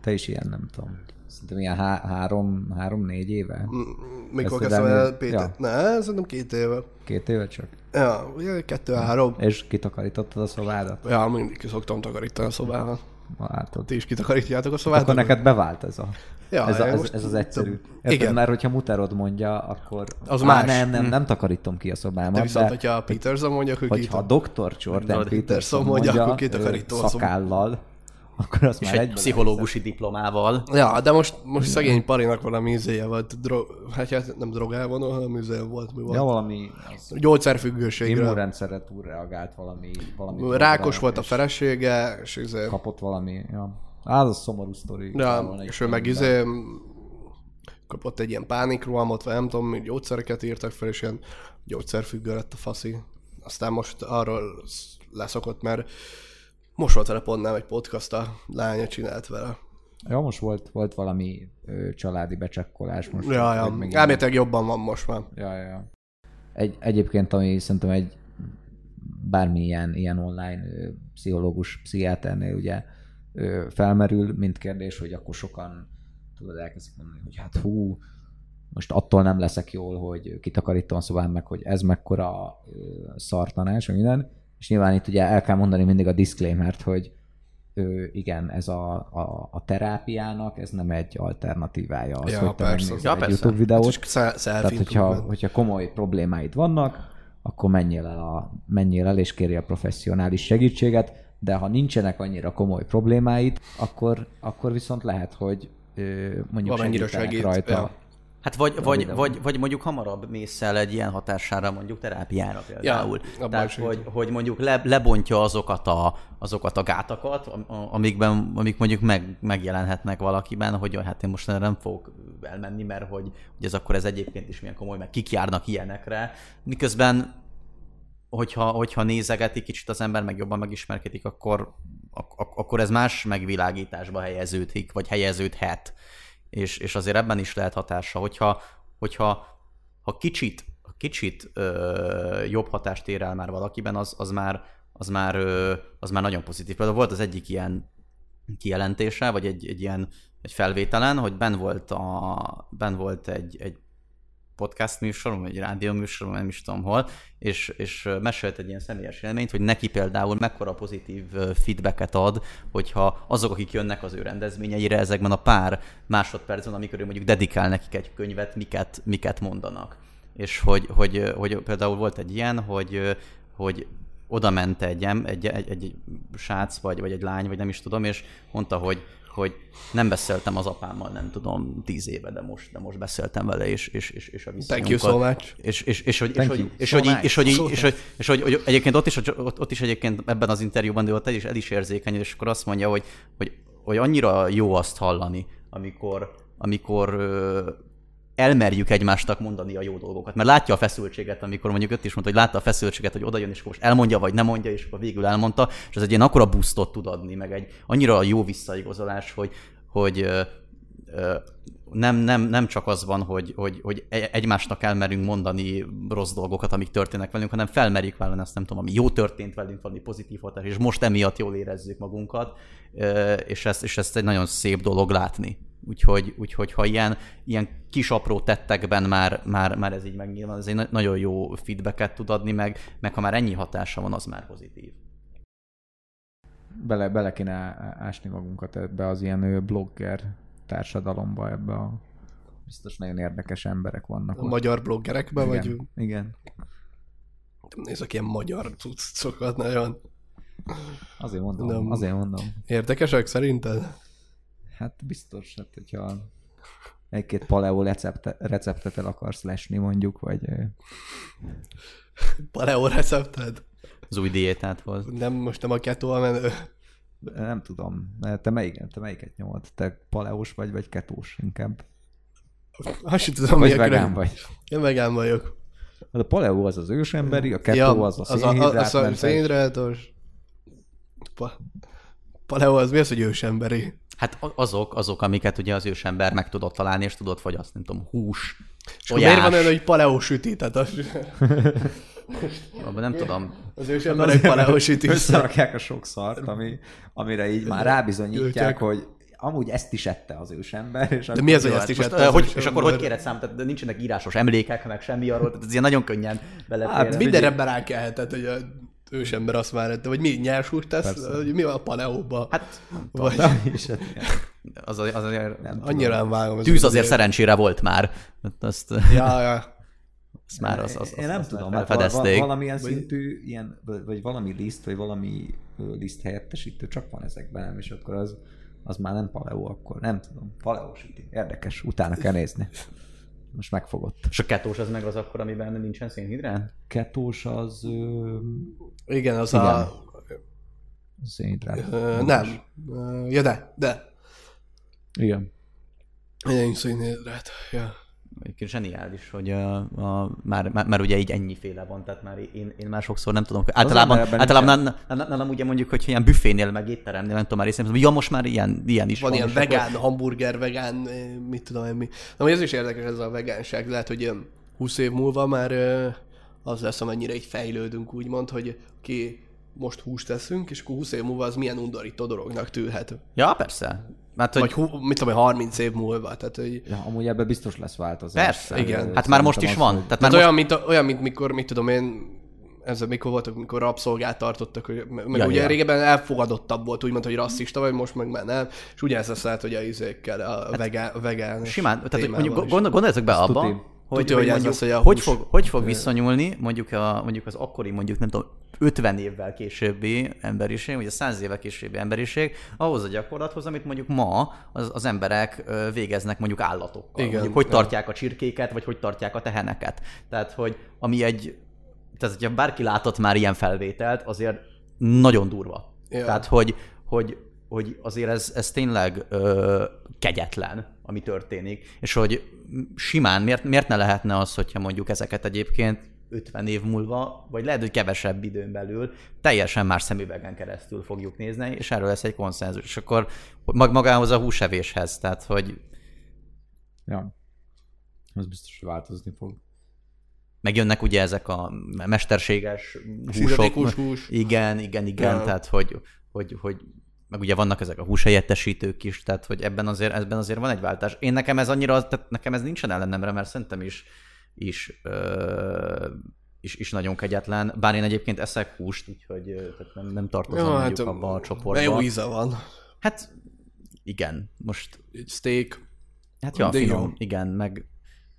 Speaker 3: Te is ilyen, nem tudom. Szerintem ilyen há- három, három-négy éve.
Speaker 2: Mikor kezdtem el, Péter? Ja. Ne, szerintem két éve.
Speaker 3: Két éve csak?
Speaker 2: Ja, ugye kettő-három.
Speaker 3: És kitakarítottad a szobádat?
Speaker 2: Ja, mindig ki szoktam takarítani a szobádat. Látod. Ti is kitakarítjátok a szobát?
Speaker 3: Akkor neked bevált ez a... Ja, ez, a, ez, ez az egyszerű. Érted, igen. Mert hogyha muterod mondja, akkor...
Speaker 2: Az más.
Speaker 3: Nem, nem, nem takarítom ki a szobámat. De
Speaker 2: viszont, de, hogyha a Peterson mondja,
Speaker 3: akkor Hogyha a Dr. Jordan Peterson mondja, mondja akkor kitakarítom a szakállal,
Speaker 1: akkor az már egy pszichológusi diplomával.
Speaker 2: Ja, de most, most szegény parinak valami izéje volt, dro- hát, hát nem drogálvonó, hanem izéje volt, mi volt.
Speaker 3: Ja, valami...
Speaker 2: Gyógyszerfüggőségre.
Speaker 3: Immunrendszerre túlreagált valami... valami
Speaker 2: Rákos volt a felesége, és izé...
Speaker 3: Kapott valami, ja. Az a szomorú sztori.
Speaker 2: Ja, és ő meg izé kapott egy ilyen pánikrohamot, vagy nem tudom, gyógyszereket írtak fel, és ilyen gyógyszerfüggő lett a faszi. Aztán most arról leszokott, mert most volt vele pont nem egy podcast, a lánya csinált vele.
Speaker 3: Ja, most volt, volt valami ö, családi becsekkolás. Most
Speaker 2: ja, ja. Elméletileg jobban van most már.
Speaker 3: Ja, ja. Egy, egyébként, ami szerintem egy bármilyen ilyen online ö, pszichológus, pszichiáternél ugye ö, felmerül, mint kérdés, hogy akkor sokan tudod, elkezdik mondani, hogy hát hú, most attól nem leszek jól, hogy kitakarítom a szobám meg, hogy ez mekkora szartanás, vagy minden. És nyilván itt ugye el kell mondani mindig a disclaimert, hogy ő, igen, ez a, a, a terápiának, ez nem egy alternatívája az,
Speaker 2: ja,
Speaker 3: hogy te
Speaker 2: persze.
Speaker 3: ja, egy YouTube videót. Hát Tehát, hogyha, hogyha komoly problémáid vannak, akkor menjél el, a, menjél el és kérj a professzionális segítséget, de ha nincsenek annyira komoly problémáid, akkor, akkor viszont lehet, hogy mondjuk
Speaker 2: Valamennyire segít rajta. Ja.
Speaker 1: Hát vagy, vagy, vagy, vagy mondjuk hamarabb mész el egy ilyen hatására, mondjuk terápiára például. Ja, Tehát, hogy, hogy mondjuk le, lebontja azokat a, azokat a gátakat, amikben, amik mondjuk meg, megjelenhetnek valakiben, hogy hát én most nem fogok elmenni, mert hogy, hogy ez akkor ez egyébként is milyen komoly, meg kik járnak ilyenekre. Miközben hogyha, hogyha nézegeti kicsit az ember, meg jobban megismerkedik, akkor, ak- akkor ez más megvilágításba helyeződik, vagy helyeződhet. És, és azért ebben is lehet hatása, hogyha, hogyha ha kicsit, kicsit ö, jobb hatást ér el már valakiben, az, az már, az már, ö, az már nagyon pozitív. Például volt az egyik ilyen kijelentése, vagy egy, egy ilyen egy felvételen, hogy ben volt, a, ben volt egy, egy podcast műsorom, vagy rádió műsorom, nem is tudom hol, és, és mesélt egy ilyen személyes élményt, hogy neki például mekkora pozitív feedbacket ad, hogyha azok, akik jönnek az ő rendezvényeire ezekben a pár másodpercben, amikor ő mondjuk dedikál nekik egy könyvet, miket, miket mondanak. És hogy, hogy, hogy például volt egy ilyen, hogy, hogy oda ment egy, egy, egy, egy, srác, vagy, vagy egy lány, vagy nem is tudom, és mondta, hogy hogy nem beszéltem az apámmal, nem tudom, tíz éve, de most, de most beszéltem vele, és, és, és, és a
Speaker 2: Thank you so much.
Speaker 1: És, és, és, hogy, és, hogy, és, hogy, és, hogy, és, hogy, és hogy, hogy egyébként ott is, ott, ott is egyébként ebben az interjúban, de ott el is, el is érzékeny, és akkor azt mondja, hogy, hogy, hogy annyira jó azt hallani, amikor, amikor elmerjük egymástak mondani a jó dolgokat. Mert látja a feszültséget, amikor mondjuk öt is mondta, hogy látta a feszültséget, hogy oda jön, és most elmondja, vagy nem mondja, és akkor végül elmondta, és ez egy ilyen akkora boostot tud adni, meg egy annyira jó visszaigazolás, hogy, hogy nem, nem, nem csak az van, hogy, hogy, hogy e-, egymásnak elmerünk mondani rossz dolgokat, amik történnek velünk, hanem felmerjük vállalni azt nem tudom, ami jó történt velünk, valami pozitív hatás, és most emiatt jól érezzük magunkat, és ezt, és ezt egy nagyon szép dolog látni. Úgyhogy, úgyhogy ha ilyen, ilyen kis apró tettekben már, már, már ez így megnyilván, ez egy nagyon jó feedbacket tud adni, meg, meg ha már ennyi hatása van, az már pozitív.
Speaker 3: Bele, bele kéne ásni magunkat ebbe az ilyen blogger társadalomba, ebbe a biztos nagyon érdekes emberek vannak. A
Speaker 2: ott. magyar bloggerekben
Speaker 3: igen,
Speaker 2: vagyunk?
Speaker 3: Igen.
Speaker 2: Nézek ilyen magyar cuccokat nagyon.
Speaker 3: Azért mondom, Nem. azért mondom.
Speaker 2: Érdekesek szerinted?
Speaker 3: Hát biztos, hát hogyha egy-két paleo recepte, receptet el akarsz lesni mondjuk, vagy...
Speaker 2: Paleo recepted?
Speaker 1: Az új diétát hoz.
Speaker 2: Nem, most nem a keto a menő.
Speaker 3: Nem tudom. Te, melyik, te melyiket nyomod? Te paleós vagy, vagy ketós inkább?
Speaker 2: Azt sem tudom,
Speaker 3: vagy vegán vagy.
Speaker 2: Én vegán vagyok.
Speaker 3: Hát a paleo az az ősemberi, a keto ja, az a szénhidrát. Az a,
Speaker 2: az a szénhidrátos. Pa, paleo az mi az, hogy ősemberi?
Speaker 1: Hát azok, azok, amiket ugye az ősember meg tudott találni, és tudott fogyasztani, nem tudom, hús,
Speaker 2: És miért van olyan, hogy paleó süti? Tehát az...
Speaker 1: Abban nem tudom.
Speaker 2: Az ősemberek paleó süti.
Speaker 3: Összerakják a sok szart, ami, amire így már rábizonyítják, hogy amúgy ezt is ette az ősember. És
Speaker 2: de mi az, hogy ezt is ette?
Speaker 1: Hogy, és akkor hogy kéred számot? Tehát nincsenek írásos emlékek, meg semmi arról, tehát ez ilyen nagyon könnyen belefér.
Speaker 2: Hát mindenre rá kell, tehát hogy a ősember azt már ette, vagy mi nyers tesz, hogy mi van a paleóban?
Speaker 1: Hát, vagy... is, hát, az, az, az,
Speaker 2: nem Annyira nem vágom.
Speaker 1: Tűz azért szerencsére volt már.
Speaker 2: Azt... Ja, ja.
Speaker 1: Ezt már az, az,
Speaker 3: Én nem
Speaker 1: azt
Speaker 3: tudom, hát valamilyen szintű ilyen, vagy valami liszt, vagy valami liszt helyettesítő csak van ezekben, és akkor az, az már nem paleo, akkor nem tudom. Paleósíti. Érdekes, utána kell nézni. Most megfogott.
Speaker 1: És a ketós az meg az akkor, amiben nincsen szénhidrát?
Speaker 3: Ketós az... Ö...
Speaker 2: Igen, az igen. a...
Speaker 3: Szénhidrát.
Speaker 2: Ö, nem. Ja, de, de.
Speaker 3: Igen.
Speaker 2: Igen, szénhidrát. Ja
Speaker 1: egyébként zseniális, hogy a, a, már, már, már, ugye így ennyiféle van, tehát már én, én már sokszor nem tudom, általában, általában nálam ugye mondjuk, hogy ilyen büfénél, meg étteremnél, nem tudom már részem, ja most már ilyen, ilyen is
Speaker 2: van. Van ilyen vegán, akkor... hamburger, vegán, mit tudom én mi. Na, ez is érdekes ez a vegánság, lehet, hogy 20 év múlva már az lesz, amennyire így fejlődünk, úgymond, hogy ki most húst teszünk, és akkor 20 év múlva az milyen undorító dolognak tűnhet.
Speaker 1: Ja, persze.
Speaker 2: Mert, hogy... Vagy hú, mit tudom, 30 év múlva. Tehát, hogy...
Speaker 3: Ja, amúgy ebben biztos lesz változás.
Speaker 1: Persze, igen. Hát már most is van.
Speaker 2: Hogy... Tehát, már olyan, most... mint, olyan, mint mikor, mit tudom én, ez mikor voltak, mikor rabszolgát tartottak, hogy, meg ja, ugye ja. régebben elfogadottabb volt, úgymond, hogy rasszista vagy, most meg már nem, és ugye ez lehet, hogy a izékkel, a hát vegán, vegán
Speaker 1: Simán, tehát mondjuk gondol, gondoljatok be abba, hogy,
Speaker 2: Tudja, hogy, hogy, mondjuk,
Speaker 1: hogy, hogy, fog, hogy fog viszonyulni mondjuk, a, mondjuk az akkori, mondjuk nem tudom, 50 évvel későbbi emberiség, vagy a 100 évvel későbbi emberiség, ahhoz a gyakorlathoz, amit mondjuk ma az, az emberek végeznek mondjuk állatokkal. Igen, mondjuk, hogy ja. tartják a csirkéket, vagy hogy tartják a teheneket. Tehát, hogy ami egy, tehát hogyha bárki látott már ilyen felvételt, azért nagyon durva. Ja. Tehát, hogy, hogy, hogy azért ez, ez tényleg ö, kegyetlen, ami történik, és hogy simán miért, miért ne lehetne az, hogyha mondjuk ezeket egyébként 50 év múlva, vagy lehet, hogy kevesebb időn belül teljesen más szemüvegen keresztül fogjuk nézni, és erről lesz egy konszenzus. És akkor mag magához a húsevéshez, tehát hogy...
Speaker 3: Ja, az biztos, hogy változni fog.
Speaker 1: Megjönnek ugye ezek a mesterséges húsok.
Speaker 2: hús.
Speaker 1: Igen, igen, igen, ja. tehát hogy, hogy, hogy meg ugye vannak ezek a húshelyettesítők is, tehát hogy ebben azért, ebben azért van egy váltás. Én nekem ez annyira, tehát nekem ez nincsen ellenemre, mert szerintem is is, ö, is, is nagyon kegyetlen. Bár én egyébként eszek húst, úgyhogy tehát nem, nem tartozom ja, mondjuk hát, abba a csoportba.
Speaker 2: Jó íze van.
Speaker 1: Hát igen, most...
Speaker 2: Egy steak.
Speaker 1: Hát ja, finom, jó. igen, meg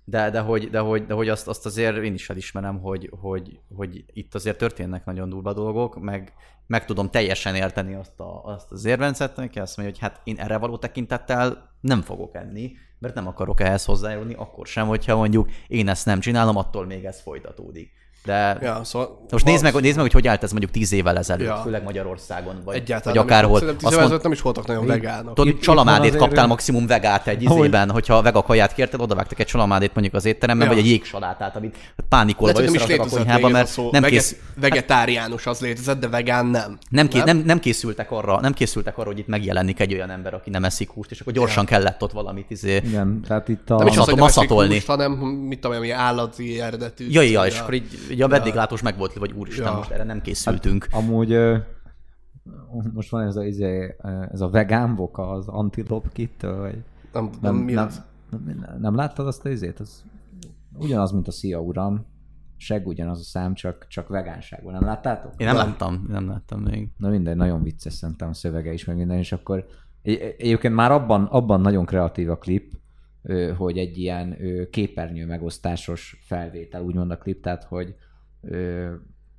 Speaker 1: de, de, hogy, de, hogy, de hogy azt, azt azért én is elismerem, hogy, hogy, hogy itt azért történnek nagyon durva dolgok, meg, meg tudom teljesen érteni azt, a, azt az érvencet, aki azt mondja, hogy hát én erre való tekintettel nem fogok enni, mert nem akarok ehhez hozzájárulni, akkor sem, hogyha mondjuk én ezt nem csinálom, attól még ez folytatódik. De
Speaker 2: ja, szóval
Speaker 1: most nézd meg, nézd meg, hogy hogy állt ez mondjuk tíz évvel ezelőtt, ja. főleg Magyarországon, vagy, Egyáltalán vagy akárhol.
Speaker 2: Nem, tíz évvel ezelőtt nem is voltak nagyon vegánok.
Speaker 1: Tudod, csalamádét kaptál maximum vegát egy izében, hogyha vega kaját kérted, odavágtak egy csalamádét mondjuk az étteremben, ja. vagy egy jégsalátát, amit pánikolva összeraktak a konyhába, mert nem kész...
Speaker 2: Vegetáriánus az létezett, de vegán nem.
Speaker 1: Nem, ké... nem? nem, készültek arra, nem készültek arra, hogy itt megjelenik egy olyan ember, aki nem eszik húst, és akkor gyorsan kellett ott valamit izé...
Speaker 3: Igen, tehát itt a...
Speaker 2: Nem is az, hogy nem eszik húst, hanem mit tudom, állati eredetű.
Speaker 1: Ja, ja, és akkor így a vendéglátós meg volt, vagy úristen, ja. most erre nem készültünk.
Speaker 3: Hát, amúgy most van ez a, izé, ez a vegán voka az antilop kit vagy
Speaker 2: nem, nem, nem,
Speaker 3: nem, nem, nem, láttad azt a izét? Az ugyanaz, mint a Szia Uram, seg ugyanaz a szám, csak, csak vegánságban. Nem láttátok?
Speaker 1: Én nem láttam, nem láttam még.
Speaker 3: Na minden, nagyon vicces szerintem a szövege is, meg minden, és akkor egyébként már abban, abban nagyon kreatív a klip, hogy egy ilyen képernyő megosztásos felvétel, úgymond a klip, tehát hogy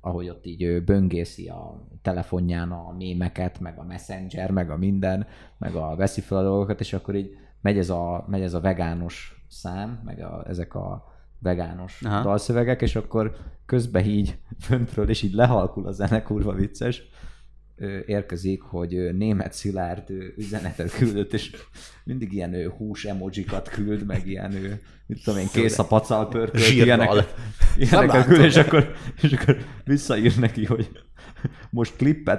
Speaker 3: ahogy ott így böngészi a telefonján a mémeket, meg a messenger, meg a minden, meg a veszi fel a dolgokat, és akkor így megy ez a, megy ez a vegános szám, meg a, ezek a vegános Aha. dalszövegek, és akkor közben így föntről, és így lehalkul a zene, kurva vicces, érkezik, hogy német Szilárd üzenetet küldött, és mindig ilyen hús emojikat küld, meg ilyen, mit tudom én, kész a pacal pörkölt, ilyenek, ilyeneket küld, és akkor, és akkor visszaír neki, hogy most klippet